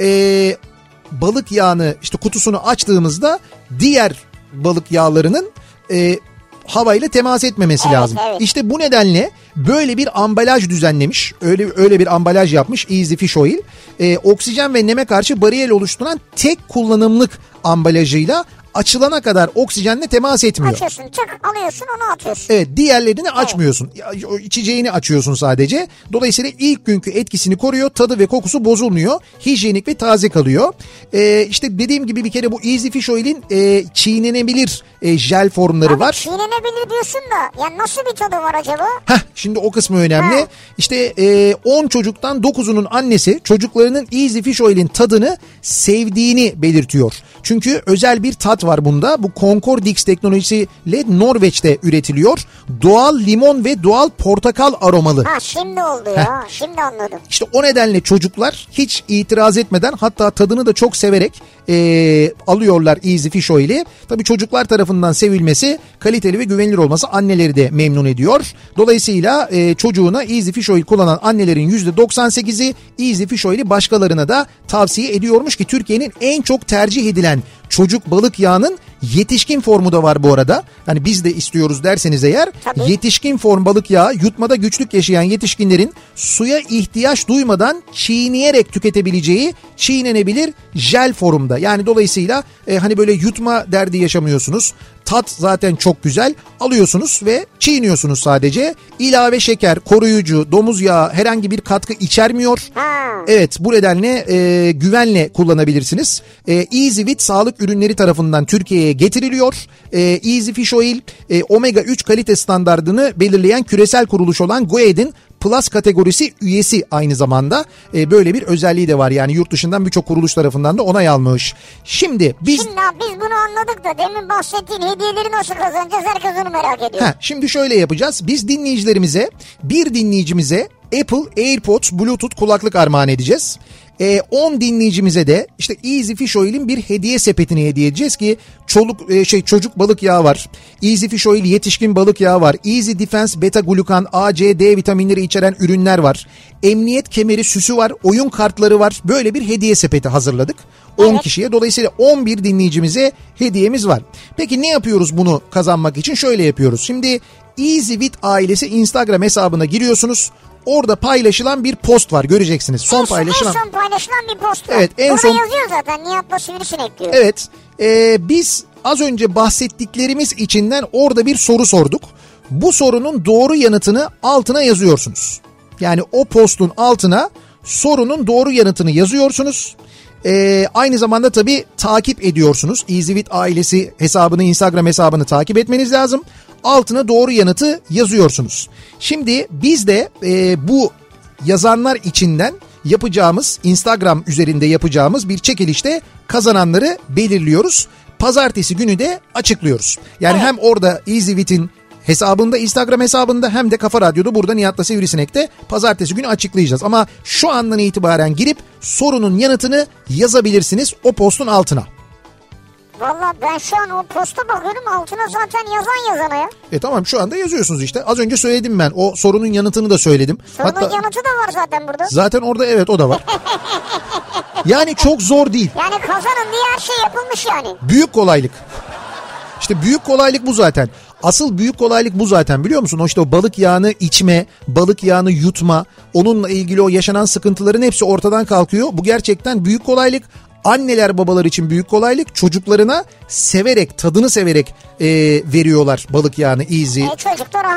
ee, balık yağını işte kutusunu açtığımızda diğer balık yağlarının e, havayla temas etmemesi Evet, lazım. evet. İşte bu nedenle böyle bir ambalaj düzenlemiş. Öyle öyle bir ambalaj yapmış Easy Fish Oil. E, oksijen ve neme karşı bariyer oluşturan tek kullanımlık ambalajıyla açılana kadar oksijenle temas etmiyor. Açıyorsun tık alıyorsun onu atıyorsun. Evet diğerlerini açmıyorsun. O içeceğini açıyorsun sadece. Dolayısıyla ilk günkü etkisini koruyor. Tadı ve kokusu bozulmuyor. Hijyenik ve taze kalıyor. Ee, işte dediğim gibi bir kere bu Easy Fish Oil'in e, çiğnenebilir e, jel formları Abi var. çiğnenebilir diyorsun da ya nasıl bir tadı var acaba? Heh, şimdi o kısmı önemli. Ha. İşte e, 10 çocuktan 9'unun annesi çocuklarının Easy Fish Oil'in tadını sevdiğini belirtiyor. Çünkü özel bir tat var bunda. Bu Concordix teknolojisiyle Norveç'te üretiliyor. Doğal limon ve doğal portakal aromalı. Ha şimdi oldu ya şimdi anladım. İşte o nedenle çocuklar hiç itiraz etmeden hatta tadını da çok severek e, alıyorlar Easy Fish Oil'i. Tabii çocuklar tarafından sevilmesi, kaliteli ve güvenilir olması anneleri de memnun ediyor. Dolayısıyla e, çocuğuna Easy Fish Oil kullanan annelerin %98'i Easy Fish Oil'i başkalarına da tavsiye ediyormuş ki Türkiye'nin en çok tercih edilen çocuk balık yağının yetişkin formu da var bu arada. Hani biz de istiyoruz derseniz eğer Tabii. yetişkin form balık yağı yutmada güçlük yaşayan yetişkinlerin suya ihtiyaç duymadan çiğneyerek tüketebileceği çiğnenebilir jel formda. Yani dolayısıyla e, hani böyle yutma derdi yaşamıyorsunuz. Tat zaten çok güzel. Alıyorsunuz ve çiğniyorsunuz sadece. İlave şeker, koruyucu, domuz yağı herhangi bir katkı içermiyor. Ha. Evet bu nedenle e, güvenle kullanabilirsiniz. E, EasyWit sağlık ürünleri tarafından Türkiye'ye getiriliyor. E, Easy Fish Oil e, omega 3 kalite standardını belirleyen küresel kuruluş olan GOED'in Plus kategorisi üyesi aynı zamanda. E, böyle bir özelliği de var. Yani yurt dışından birçok kuruluş tarafından da onay almış. Şimdi biz... Şimdi abi biz bunu anladık da demin bahsettiğin hediyeleri nasıl kazanacağız herkes onu merak ediyor. Ha, şimdi şöyle yapacağız. Biz dinleyicilerimize bir dinleyicimize Apple AirPods Bluetooth kulaklık armağan edeceğiz. E, 10 dinleyicimize de işte Easy Fish Oil'in bir hediye sepetini hediye edeceğiz ki çoluk e, şey çocuk balık yağı var. Easy Fish Oil yetişkin balık yağı var. Easy Defense beta glukan A, C, D vitaminleri içeren ürünler var. Emniyet kemeri süsü var. Oyun kartları var. Böyle bir hediye sepeti hazırladık. 10 evet. kişiye. Dolayısıyla 11 dinleyicimize hediyemiz var. Peki ne yapıyoruz bunu kazanmak için? Şöyle yapıyoruz. Şimdi EasyWit ailesi Instagram hesabına giriyorsunuz. Orada paylaşılan bir post var göreceksiniz. Son en, paylaşılan. En son paylaşılan bir post var. Evet en Burada son. yazıyor zaten Nihat'la Sivrisinek diyor. Evet e, biz az önce bahsettiklerimiz içinden orada bir soru sorduk. Bu sorunun doğru yanıtını altına yazıyorsunuz. Yani o postun altına sorunun doğru yanıtını yazıyorsunuz. Ee, aynı zamanda tabii takip ediyorsunuz. EasyWit ailesi hesabını, Instagram hesabını takip etmeniz lazım. Altına doğru yanıtı yazıyorsunuz. Şimdi biz de e, bu yazanlar içinden yapacağımız Instagram üzerinde yapacağımız bir çekilişte kazananları belirliyoruz. Pazartesi günü de açıklıyoruz. Yani evet. hem orada EasyWit'in hesabında Instagram hesabında hem de Kafa Radyo'da burada Nihat'la Sivrisinek'te pazartesi günü açıklayacağız. Ama şu andan itibaren girip sorunun yanıtını yazabilirsiniz o postun altına. Valla ben şu an o posta bakıyorum altına zaten yazan yazana ya. E tamam şu anda yazıyorsunuz işte. Az önce söyledim ben. O sorunun yanıtını da söyledim. Sorunun Hatta, yanıtı da var zaten burada. Zaten orada evet o da var. [LAUGHS] yani çok zor değil. Yani kazanın diye her şey yapılmış yani. Büyük kolaylık. İşte büyük kolaylık bu zaten. Asıl büyük kolaylık bu zaten biliyor musun? O işte o balık yağını içme, balık yağını yutma, onunla ilgili o yaşanan sıkıntıların hepsi ortadan kalkıyor. Bu gerçekten büyük kolaylık. Anneler babalar için büyük kolaylık çocuklarına severek tadını severek e, veriyorlar balık yağını easy. E,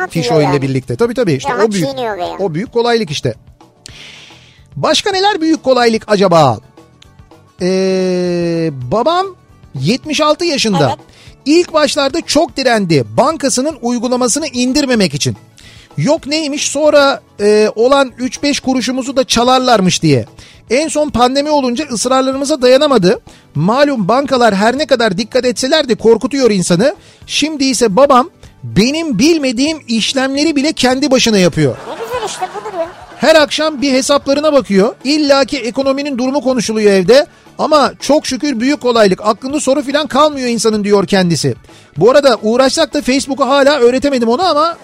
Fish oil ile birlikte. Tabii tabii işte rahat o büyük, o büyük kolaylık işte. Başka neler büyük kolaylık acaba? Ee, babam 76 yaşında. Evet. İlk başlarda çok direndi bankasının uygulamasını indirmemek için. Yok neymiş sonra e, olan 3-5 kuruşumuzu da çalarlarmış diye. En son pandemi olunca ısrarlarımıza dayanamadı. Malum bankalar her ne kadar dikkat etseler de korkutuyor insanı. Şimdi ise babam benim bilmediğim işlemleri bile kendi başına yapıyor. Ne güzel işte budur ya. Her akşam bir hesaplarına bakıyor. İlla ki ekonominin durumu konuşuluyor evde. Ama çok şükür büyük kolaylık. Aklında soru falan kalmıyor insanın diyor kendisi. Bu arada uğraşsak da Facebook'u hala öğretemedim ona ama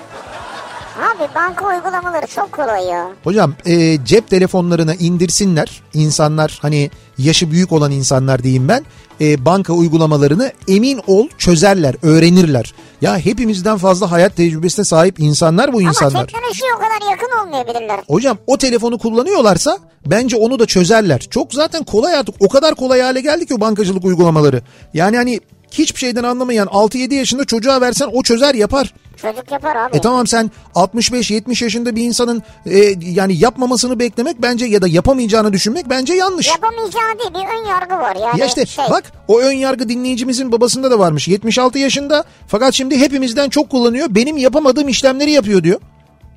Abi banka uygulamaları çok kolay ya. Hocam e, cep telefonlarına indirsinler insanlar hani yaşı büyük olan insanlar diyeyim ben e, banka uygulamalarını emin ol çözerler öğrenirler. Ya hepimizden fazla hayat tecrübesine sahip insanlar bu insanlar. Ama teknolojiye o kadar yakın olmayabilirler. Hocam o telefonu kullanıyorlarsa bence onu da çözerler. Çok zaten kolay artık o kadar kolay hale geldi ki o bankacılık uygulamaları. Yani hani hiçbir şeyden anlamayan 6-7 yaşında çocuğa versen o çözer yapar. Çocuk yapar abi. E tamam sen 65-70 yaşında bir insanın e, yani yapmamasını beklemek bence ya da yapamayacağını düşünmek bence yanlış. Yapamayacağı değil bir ön yargı var yani. Ya işte şey. bak o ön yargı dinleyicimizin babasında da varmış 76 yaşında fakat şimdi hepimizden çok kullanıyor benim yapamadığım işlemleri yapıyor diyor.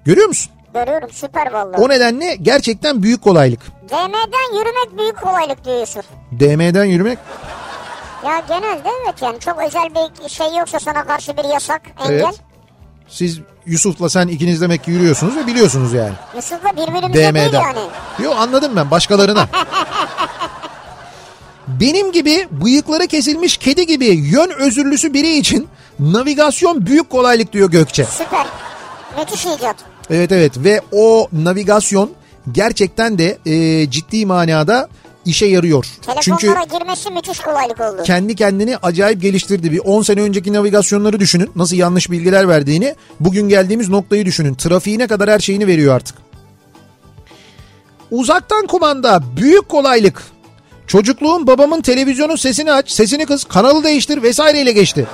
Görüyor musun? Görüyorum süper vallahi. O nedenle gerçekten büyük kolaylık. DM'den yürümek büyük kolaylık diyor Yusuf. DM'den yürümek? Ya genelde evet yani çok özel bir şey yoksa sana karşı bir yasak, engel. Evet. Siz Yusuf'la sen ikiniz demek ki yürüyorsunuz ve biliyorsunuz yani. Yusuf'la birbirimize DM'den. değil yani. Yok anladım ben başkalarına. [LAUGHS] Benim gibi bıyıkları kesilmiş kedi gibi yön özürlüsü biri için navigasyon büyük kolaylık diyor Gökçe. Süper. Müthiş icat. Evet evet ve o navigasyon gerçekten de e, ciddi manada işe yarıyor. Telefonlara Çünkü girmesi müthiş kolaylık oldu. Kendi kendini acayip geliştirdi. Bir 10 sene önceki navigasyonları düşünün. Nasıl yanlış bilgiler verdiğini. Bugün geldiğimiz noktayı düşünün. Trafiğine kadar her şeyini veriyor artık. Uzaktan kumanda büyük kolaylık. Çocukluğum babamın televizyonun sesini aç, sesini kız, kanalı değiştir vesaireyle geçti.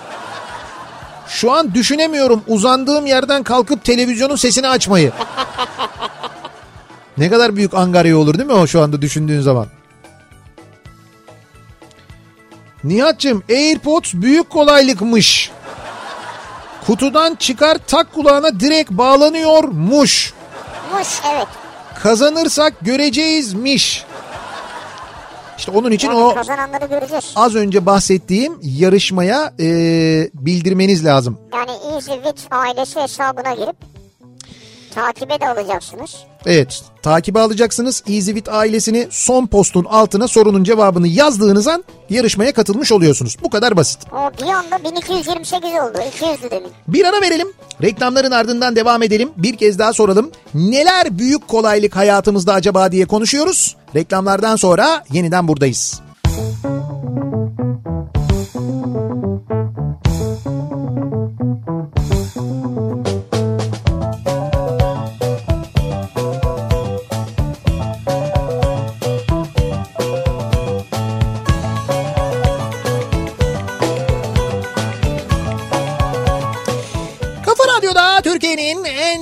Şu an düşünemiyorum uzandığım yerden kalkıp televizyonun sesini açmayı. ne kadar büyük angarya olur değil mi o şu anda düşündüğün zaman? Nihat'cığım AirPods büyük kolaylıkmış. Kutudan çıkar tak kulağına direkt bağlanıyormuş. Muş evet. Kazanırsak göreceğizmiş. İşte onun için Yani o kazananları göreceğiz. az önce bahsettiğim yarışmaya e, bildirmeniz lazım. Yani EasyWit ailesi hesabına girip takibe de alacaksınız. Evet takibe alacaksınız EasyWit ailesini son postun altına sorunun cevabını yazdığınız an yarışmaya katılmış oluyorsunuz. Bu kadar basit. O bir anda 1228 oldu. 200'dü demin. Bir ara verelim. Reklamların ardından devam edelim. Bir kez daha soralım. Neler büyük kolaylık hayatımızda acaba diye konuşuyoruz. Reklamlardan sonra yeniden buradayız. Kafa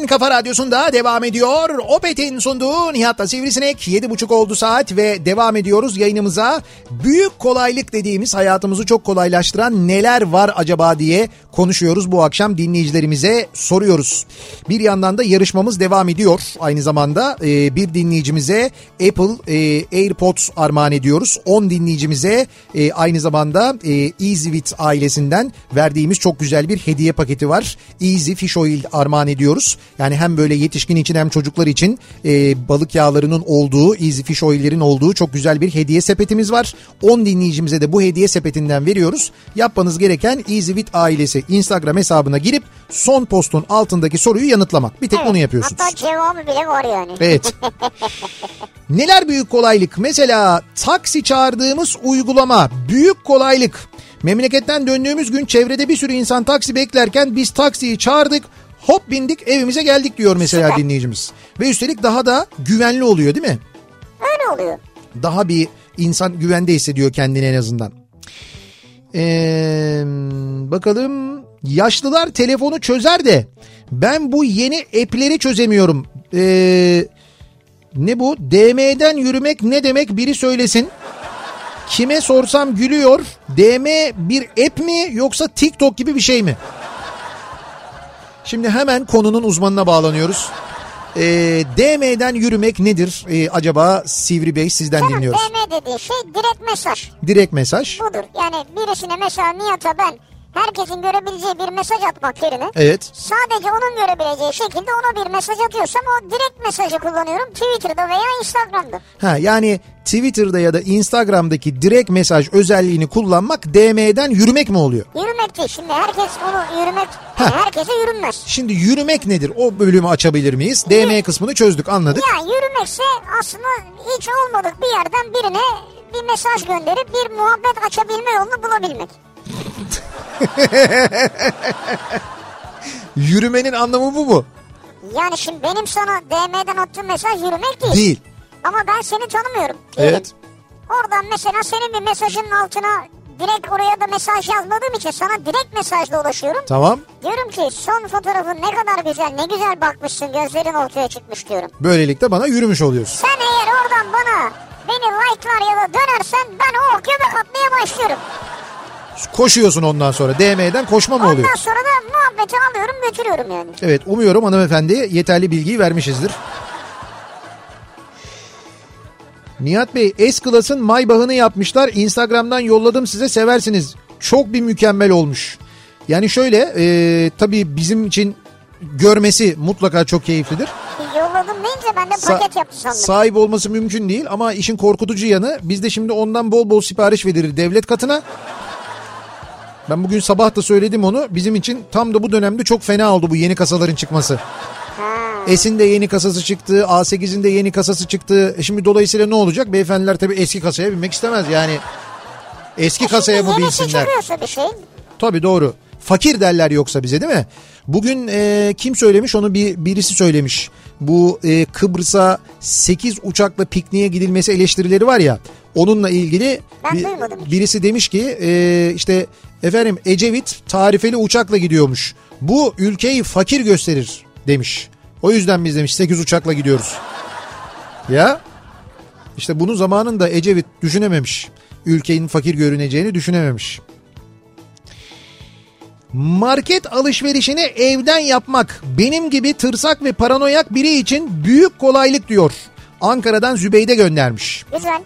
Türkiye'nin en kafa radyosunda devam ediyor. Opet'in sunduğu Nihat'la Sivrisinek 7.30 oldu saat ve devam ediyoruz yayınımıza. Büyük kolaylık dediğimiz hayatımızı çok kolaylaştıran neler var acaba diye konuşuyoruz bu akşam dinleyicilerimize soruyoruz. Bir yandan da yarışmamız devam ediyor. Aynı zamanda e, bir dinleyicimize Apple e, AirPods armağan ediyoruz. 10 dinleyicimize e, aynı zamanda e, EasyWit ailesinden verdiğimiz çok güzel bir hediye paketi var. Easy Fish Oil armağan ediyoruz. Yani hem böyle yetişkin için hem çocuklar için e, balık yağlarının olduğu, Easy Fish Oil'lerin olduğu çok güzel bir hediye sepetimiz var. 10 dinleyicimize de bu hediye sepetinden veriyoruz. Yapmanız gereken EasyWit ailesi Instagram hesabına girip son postun altındaki soruyu yanıtlamak. Bir tek Evet, onu yapıyorsunuz. Hatta cevabı bile var yani. Evet. [LAUGHS] Neler büyük kolaylık? Mesela taksi çağırdığımız uygulama büyük kolaylık. Memleketten döndüğümüz gün çevrede bir sürü insan taksi beklerken biz taksiyi çağırdık. Hop bindik evimize geldik diyor mesela Süper. dinleyicimiz. Ve üstelik daha da güvenli oluyor değil mi? Öyle oluyor. Daha bir insan güvende hissediyor kendini en azından. Ee, bakalım yaşlılar telefonu çözer de ben bu yeni app'leri çözemiyorum. Ee, ne bu? DM'den yürümek ne demek biri söylesin. Kime sorsam gülüyor. DM bir app mi yoksa TikTok gibi bir şey mi? Şimdi hemen konunun uzmanına bağlanıyoruz. Ee, DM'den yürümek nedir? Ee, acaba Sivri Bey sizden Canım dinliyoruz. DM dediği şey direkt mesaj. Direkt mesaj. Budur. Yani birisine mesela Nihat'a ben herkesin görebileceği bir mesaj atmak yerine Evet. sadece onun görebileceği şekilde ona bir mesaj atıyorsam o direkt mesajı kullanıyorum Twitter'da veya Instagram'da. Ha yani Twitter'da ya da Instagram'daki direkt mesaj özelliğini kullanmak DM'den yürümek mi oluyor? Yürümek değil. Şimdi herkes onu yürümek, yani herkese yürünmez. Şimdi yürümek nedir? O bölümü açabilir miyiz? DM kısmını çözdük anladık. Ya yürümekse aslında hiç olmadık bir yerden birine bir mesaj gönderip bir muhabbet açabilme yolunu bulabilmek. [LAUGHS] Yürümenin anlamı bu mu? Yani şimdi benim sana DM'den attığım mesaj yürümek değil. Değil. Ama ben seni tanımıyorum. Evet. Oradan mesela senin bir mesajının altına direkt oraya da mesaj yazmadığım için sana direkt mesajla ulaşıyorum. Tamam. Diyorum ki son fotoğrafın ne kadar güzel ne güzel bakmışsın gözlerin ortaya çıkmış diyorum. Böylelikle bana yürümüş oluyorsun. Sen eğer oradan bana beni like'lar ya da dönersen ben o göbek atmaya başlıyorum. Koşuyorsun ondan sonra. DM'den koşma mı oluyor? Ondan sonra da muhabbeti alıyorum götürüyorum yani. Evet umuyorum hanımefendi yeterli bilgiyi vermişizdir. Nihat Bey S-Class'ın Maybach'ını yapmışlar. Instagram'dan yolladım size seversiniz. Çok bir mükemmel olmuş. Yani şöyle e, tabii bizim için görmesi mutlaka çok keyiflidir. Yolladım deyince ben de Sa- paket yaptı sandım. Sahip olması mümkün değil ama işin korkutucu yanı biz de şimdi ondan bol bol sipariş verir devlet katına. Ben bugün sabah da söyledim onu. Bizim için tam da bu dönemde çok fena oldu bu yeni kasaların çıkması. ha. S'in de yeni kasası çıktı. A8'in de yeni kasası çıktı. E şimdi dolayısıyla ne olacak? Beyefendiler tabii eski kasaya binmek istemez. Yani eski kasaya mı binsinler? bir şey. Tabii doğru. Fakir derler yoksa bize değil mi? Bugün e, kim söylemiş onu bir birisi söylemiş. Bu e, Kıbrıs'a 8 uçakla pikniğe gidilmesi eleştirileri var ya. Onunla ilgili bir- birisi demiş ki e, işte efendim Ecevit tarifeli uçakla gidiyormuş. Bu ülkeyi fakir gösterir demiş. O yüzden biz demiş 8 uçakla gidiyoruz. Ya işte bunu zamanında Ecevit düşünememiş. Ülkenin fakir görüneceğini düşünememiş. Market alışverişini evden yapmak benim gibi tırsak ve paranoyak biri için büyük kolaylık diyor. Ankara'dan Zübeyde göndermiş. Güzel.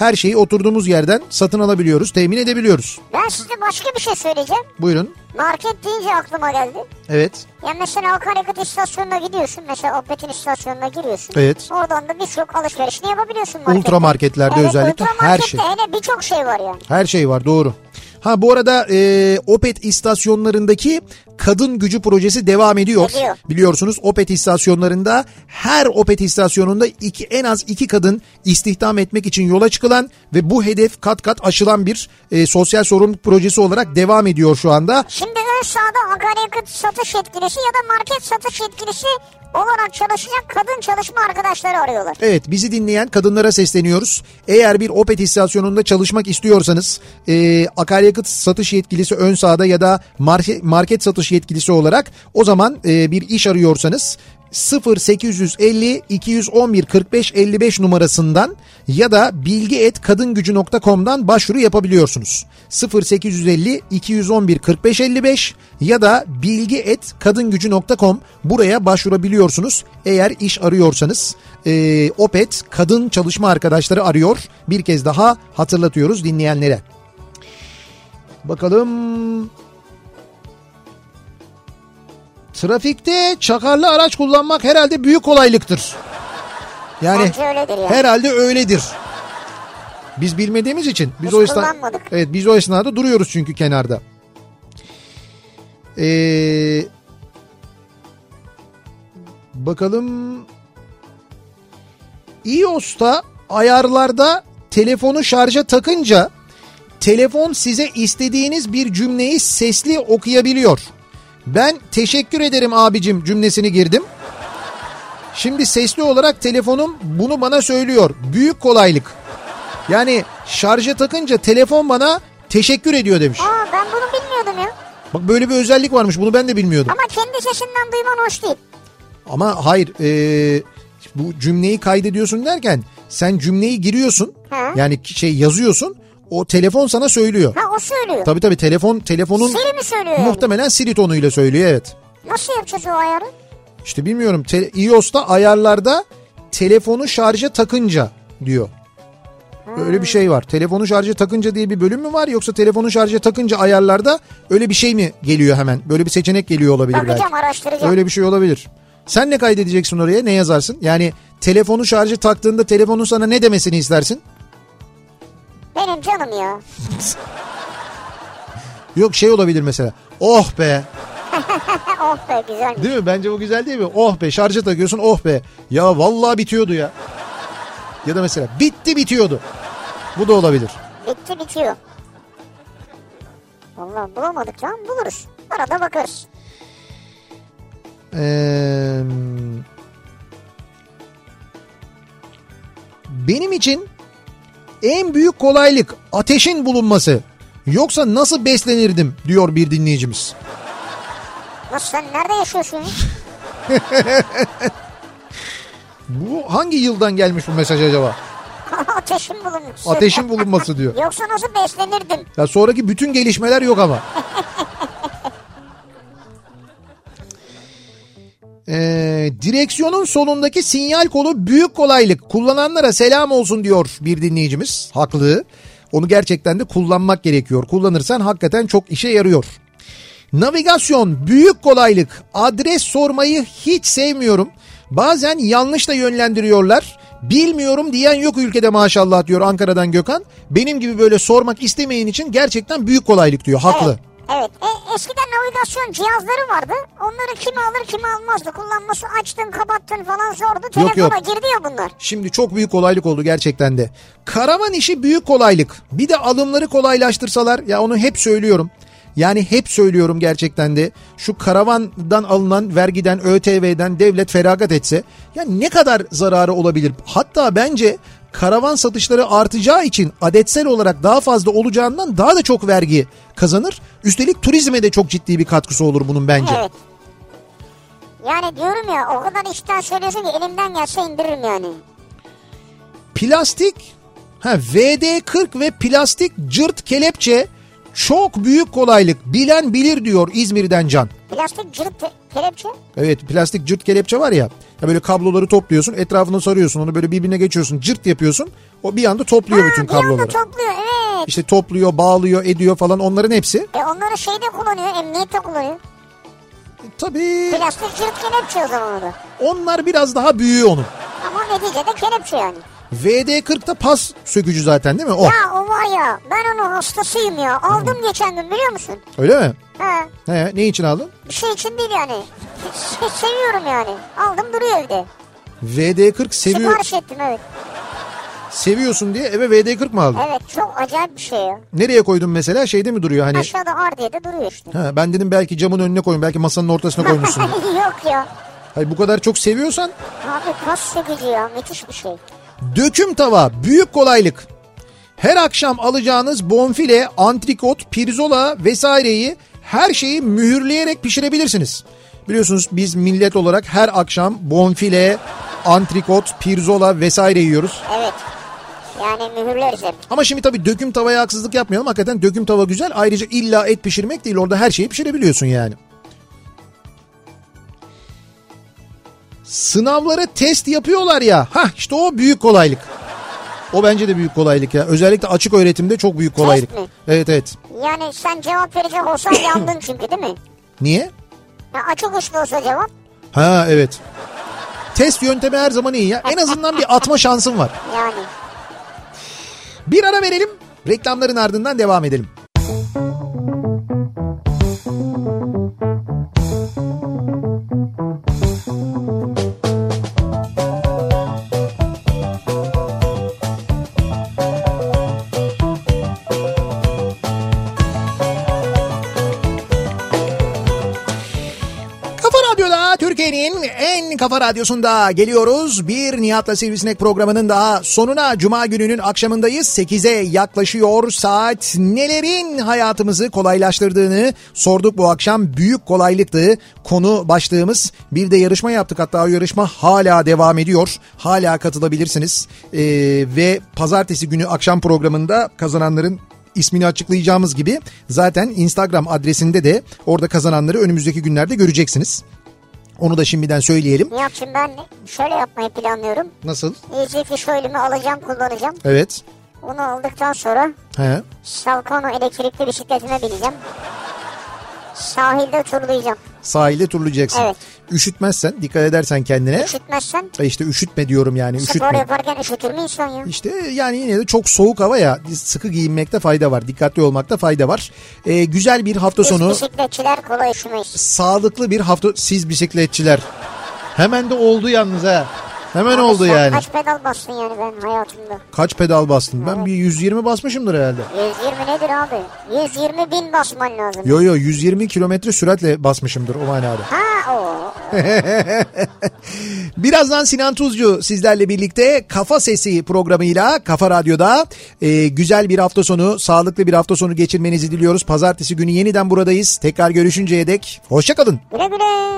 Her şeyi oturduğumuz yerden satın alabiliyoruz, temin edebiliyoruz. Ben size başka bir şey söyleyeceğim. Buyurun. Market deyince aklıma geldi. Evet. Ya mesela akaryakıt istasyonuna gidiyorsun. Mesela Opet'in istasyonuna giriyorsun. Evet. Oradan da birçok alışverişini yapabiliyorsun markette. Ultra marketlerde evet, özellikle ultra her şey. hele birçok şey var yani. Her şey var doğru. Ha bu arada e, Opet istasyonlarındaki kadın gücü projesi devam ediyor. Ediyor. Biliyorsunuz Opet istasyonlarında her Opet istasyonunda iki, en az iki kadın istihdam etmek için yola çıkılan ve bu hedef kat kat aşılan bir e, sosyal sorumluluk projesi olarak devam ediyor şu anda. Şimdi ön sağda akaryakıt satış yetkilisi ya da market satış yetkilisi olarak çalışacak kadın çalışma arkadaşları arıyorlar. Evet bizi dinleyen kadınlara sesleniyoruz. Eğer bir Opet istasyonunda çalışmak istiyorsanız e, akaryakıt satış yetkilisi ön sağda ya da market, market satış yetkilisi olarak o zaman e, bir iş arıyorsanız 0850 211 45 55 numarasından ya da bilgi.kadingücü.com'dan başvuru yapabiliyorsunuz. 0850 211 45 55 ya da bilgi.kadingücü.com buraya başvurabiliyorsunuz. Eğer iş arıyorsanız e, Opet kadın çalışma arkadaşları arıyor. Bir kez daha hatırlatıyoruz dinleyenlere. Bakalım Trafikte çakarlı araç kullanmak herhalde büyük kolaylıktır. Yani Bence öyledir yani. herhalde öyledir. Biz bilmediğimiz için biz Biz o kullanmadık. Evet biz o esnada duruyoruz çünkü kenarda. Ee, bakalım iOS'ta ayarlarda telefonu şarja takınca telefon size istediğiniz bir cümleyi sesli okuyabiliyor. Ben teşekkür ederim abicim cümlesini girdim. Şimdi sesli olarak telefonum bunu bana söylüyor. Büyük kolaylık. Yani şarja takınca telefon bana teşekkür ediyor demiş. Aa ben bunu bilmiyordum ya. Bak böyle bir özellik varmış bunu ben de bilmiyordum. Ama kendi sesinden duyman hoş değil. Ama hayır e, bu cümleyi kaydediyorsun derken sen cümleyi giriyorsun. Hı. Yani şey yazıyorsun o telefon sana söylüyor. Ha o söylüyor. Tabii tabii telefon telefonun Siri mi söylüyor yani? muhtemelen Siri tonuyla söylüyor evet. Nasıl yapacağız o ayarı? İşte bilmiyorum te- iOS'ta ayarlarda telefonu şarja takınca diyor. Öyle bir şey var. Telefonu şarja takınca diye bir bölüm mü var yoksa telefonu şarja takınca ayarlarda öyle bir şey mi geliyor hemen? Böyle bir seçenek geliyor olabilir Bakacağım belki. araştıracağım. Öyle bir şey olabilir. Sen ne kaydedeceksin oraya? Ne yazarsın? Yani telefonu şarja taktığında telefonun sana ne demesini istersin? Benim canım ya. [LAUGHS] Yok şey olabilir mesela. Oh be. [LAUGHS] oh be güzelmiş. Değil mi? Bence bu güzel değil mi? Oh be şarja takıyorsun oh be. Ya vallahi bitiyordu ya. Ya da mesela bitti bitiyordu. Bu da olabilir. Bitti bitiyor. Vallahi bulamadık lan buluruz. Arada bakarız. Ee, benim için en büyük kolaylık ateşin bulunması. Yoksa nasıl beslenirdim diyor bir dinleyicimiz. Nasıl sen nerede yaşıyorsun? ya? [LAUGHS] Bu hangi yıldan gelmiş bu mesaj acaba? [LAUGHS] Ateşin bulunmuş. Ateşin bulunması diyor. [LAUGHS] Yoksa nasıl beslenirdim? Ya sonraki bütün gelişmeler yok ama. [LAUGHS] Ee, direksiyonun solundaki sinyal kolu büyük kolaylık. Kullananlara selam olsun diyor bir dinleyicimiz. Haklı. Onu gerçekten de kullanmak gerekiyor. Kullanırsan hakikaten çok işe yarıyor. Navigasyon büyük kolaylık. Adres sormayı hiç sevmiyorum. Bazen yanlış da yönlendiriyorlar. Bilmiyorum diyen yok ülkede maşallah diyor Ankara'dan Gökhan. Benim gibi böyle sormak istemeyen için gerçekten büyük kolaylık diyor. Haklı. Evet. Evet. E, eskiden navigasyon cihazları vardı. Onları kim alır kim almazdı. Kullanması açtın kapattın falan zordu. Yok, Telefona yok. girdi ya bunlar. Şimdi çok büyük kolaylık oldu gerçekten de. Karavan işi büyük kolaylık. Bir de alımları kolaylaştırsalar ya onu hep söylüyorum. Yani hep söylüyorum gerçekten de şu karavandan alınan vergiden ÖTV'den devlet feragat etse ya ne kadar zararı olabilir? Hatta bence karavan satışları artacağı için adetsel olarak daha fazla olacağından daha da çok vergi kazanır. Üstelik turizme de çok ciddi bir katkısı olur bunun bence. Evet. Yani diyorum ya o kadar işten söylüyorsun ki elimden gelse indiririm yani. Plastik ha VD40 ve plastik cırt kelepçe Çok büyük kolaylık. Bilen bilir diyor İzmir'den Can. Plastik cırt kelepçe. Evet plastik cırt kelepçe var ya. Ya böyle kabloları topluyorsun etrafını sarıyorsun onu böyle birbirine geçiyorsun cırt yapıyorsun. O bir anda topluyor bütün bir anda kabloları. topluyor evet. İşte topluyor bağlıyor ediyor falan onların hepsi. E onları şeyde kullanıyor, emniyette kullanıyor. Tabii Plastik cırt kelepçe o zaman o da. onlar biraz daha büyüğü onun. Ama neticede kelepçe yani. VD40'da pas sökücü zaten değil mi? O. Ya o var ya ben onun hastasıyım ya. Aldım geçen gün biliyor musun? Öyle mi? Ha, He, ne için aldın? bir şey için değil yani. Se- seviyorum yani. Aldım duruyor evde. VD40 seviyor, Sipariş ettim evet. seviyorsun diye eve VD40 mı aldın? Evet çok acayip bir şey ya. Nereye koydun mesela? Şeyde mi duruyor hani? Aşağıda ar diye de duruyor işte. Ha, ben dedim belki camın önüne koyun belki masanın ortasına koymuşsun. [LAUGHS] Yok ya. Hayır bu kadar çok seviyorsan Abi pas sökücü ya müthiş bir şey. Döküm tava büyük kolaylık. Her akşam alacağınız bonfile, antrikot, pirzola vesaireyi her şeyi mühürleyerek pişirebilirsiniz. Biliyorsunuz biz millet olarak her akşam bonfile, antrikot, pirzola vesaire yiyoruz. Evet. Yani mühürleriz hep. Ama şimdi tabii döküm tavaya haksızlık yapmayalım. Hakikaten döküm tava güzel. Ayrıca illa et pişirmek değil. Orada her şeyi pişirebiliyorsun yani. Sınavlara test yapıyorlar ya. Hah işte o büyük kolaylık. O bence de büyük kolaylık ya. Özellikle açık öğretimde çok büyük kolaylık. mi? Evet evet. Yani sen cevap verecek olsan [COUGHS] yandın çünkü değil mi? Niye? Ya açık uçlu olsa cevap. Ha evet. Test yöntemi her zaman iyi ya. En azından bir atma şansın var. Yani. Bir ara verelim. Reklamların ardından devam edelim. Kafa radyosunda geliyoruz. Bir Nihat'la Sivrisinek programının daha sonuna Cuma gününün akşamındayız. 8'e yaklaşıyor saat. Nelerin hayatımızı kolaylaştırdığını sorduk bu akşam. Büyük kolaylıktı konu başlığımız. Bir de yarışma yaptık hatta o yarışma hala devam ediyor. Hala katılabilirsiniz. Ee, ve pazartesi günü akşam programında kazananların ismini açıklayacağımız gibi zaten Instagram adresinde de orada kazananları önümüzdeki günlerde göreceksiniz. Onu da şimdiden söyleyelim. Nihat'cığım ben şöyle yapmayı planlıyorum. Nasıl? Easy Fish Oil'imi alacağım kullanacağım. Evet. Onu aldıktan sonra He. Salkano elektrikli bisikletime bineceğim. Sahilde turlayacağım. Sahilde turlayacaksın. Evet. Üşütmezsen, dikkat edersen kendine. Üşütmezsen E işte üşütme diyorum yani spor üşütme. yaparken üşütür mü insan ya? İşte yani yine de çok soğuk hava ya sıkı giyinmekte fayda var. Dikkatli olmakta fayda var. Ee, güzel bir hafta Biz sonu. bisikletçiler kolay üşümeyiz. Sağlıklı bir hafta. Siz bisikletçiler. Hemen de oldu yalnız ha. Hemen Abi oldu yani. Kaç pedal bastın yani ben hayatımda? Kaç pedal bastın? Ben bir 120 basmışımdır herhalde. 120 nedir abi? 120 bin basman lazım. Yo yo 120 kilometre süratle basmışımdır o manada. Ha o. [LAUGHS] Birazdan Sinan Tuzcu sizlerle birlikte Kafa Sesi programıyla Kafa Radyo'da e, güzel bir hafta sonu, sağlıklı bir hafta sonu geçirmenizi diliyoruz. Pazartesi günü yeniden buradayız. Tekrar görüşünceye dek hoşçakalın. Güle güle.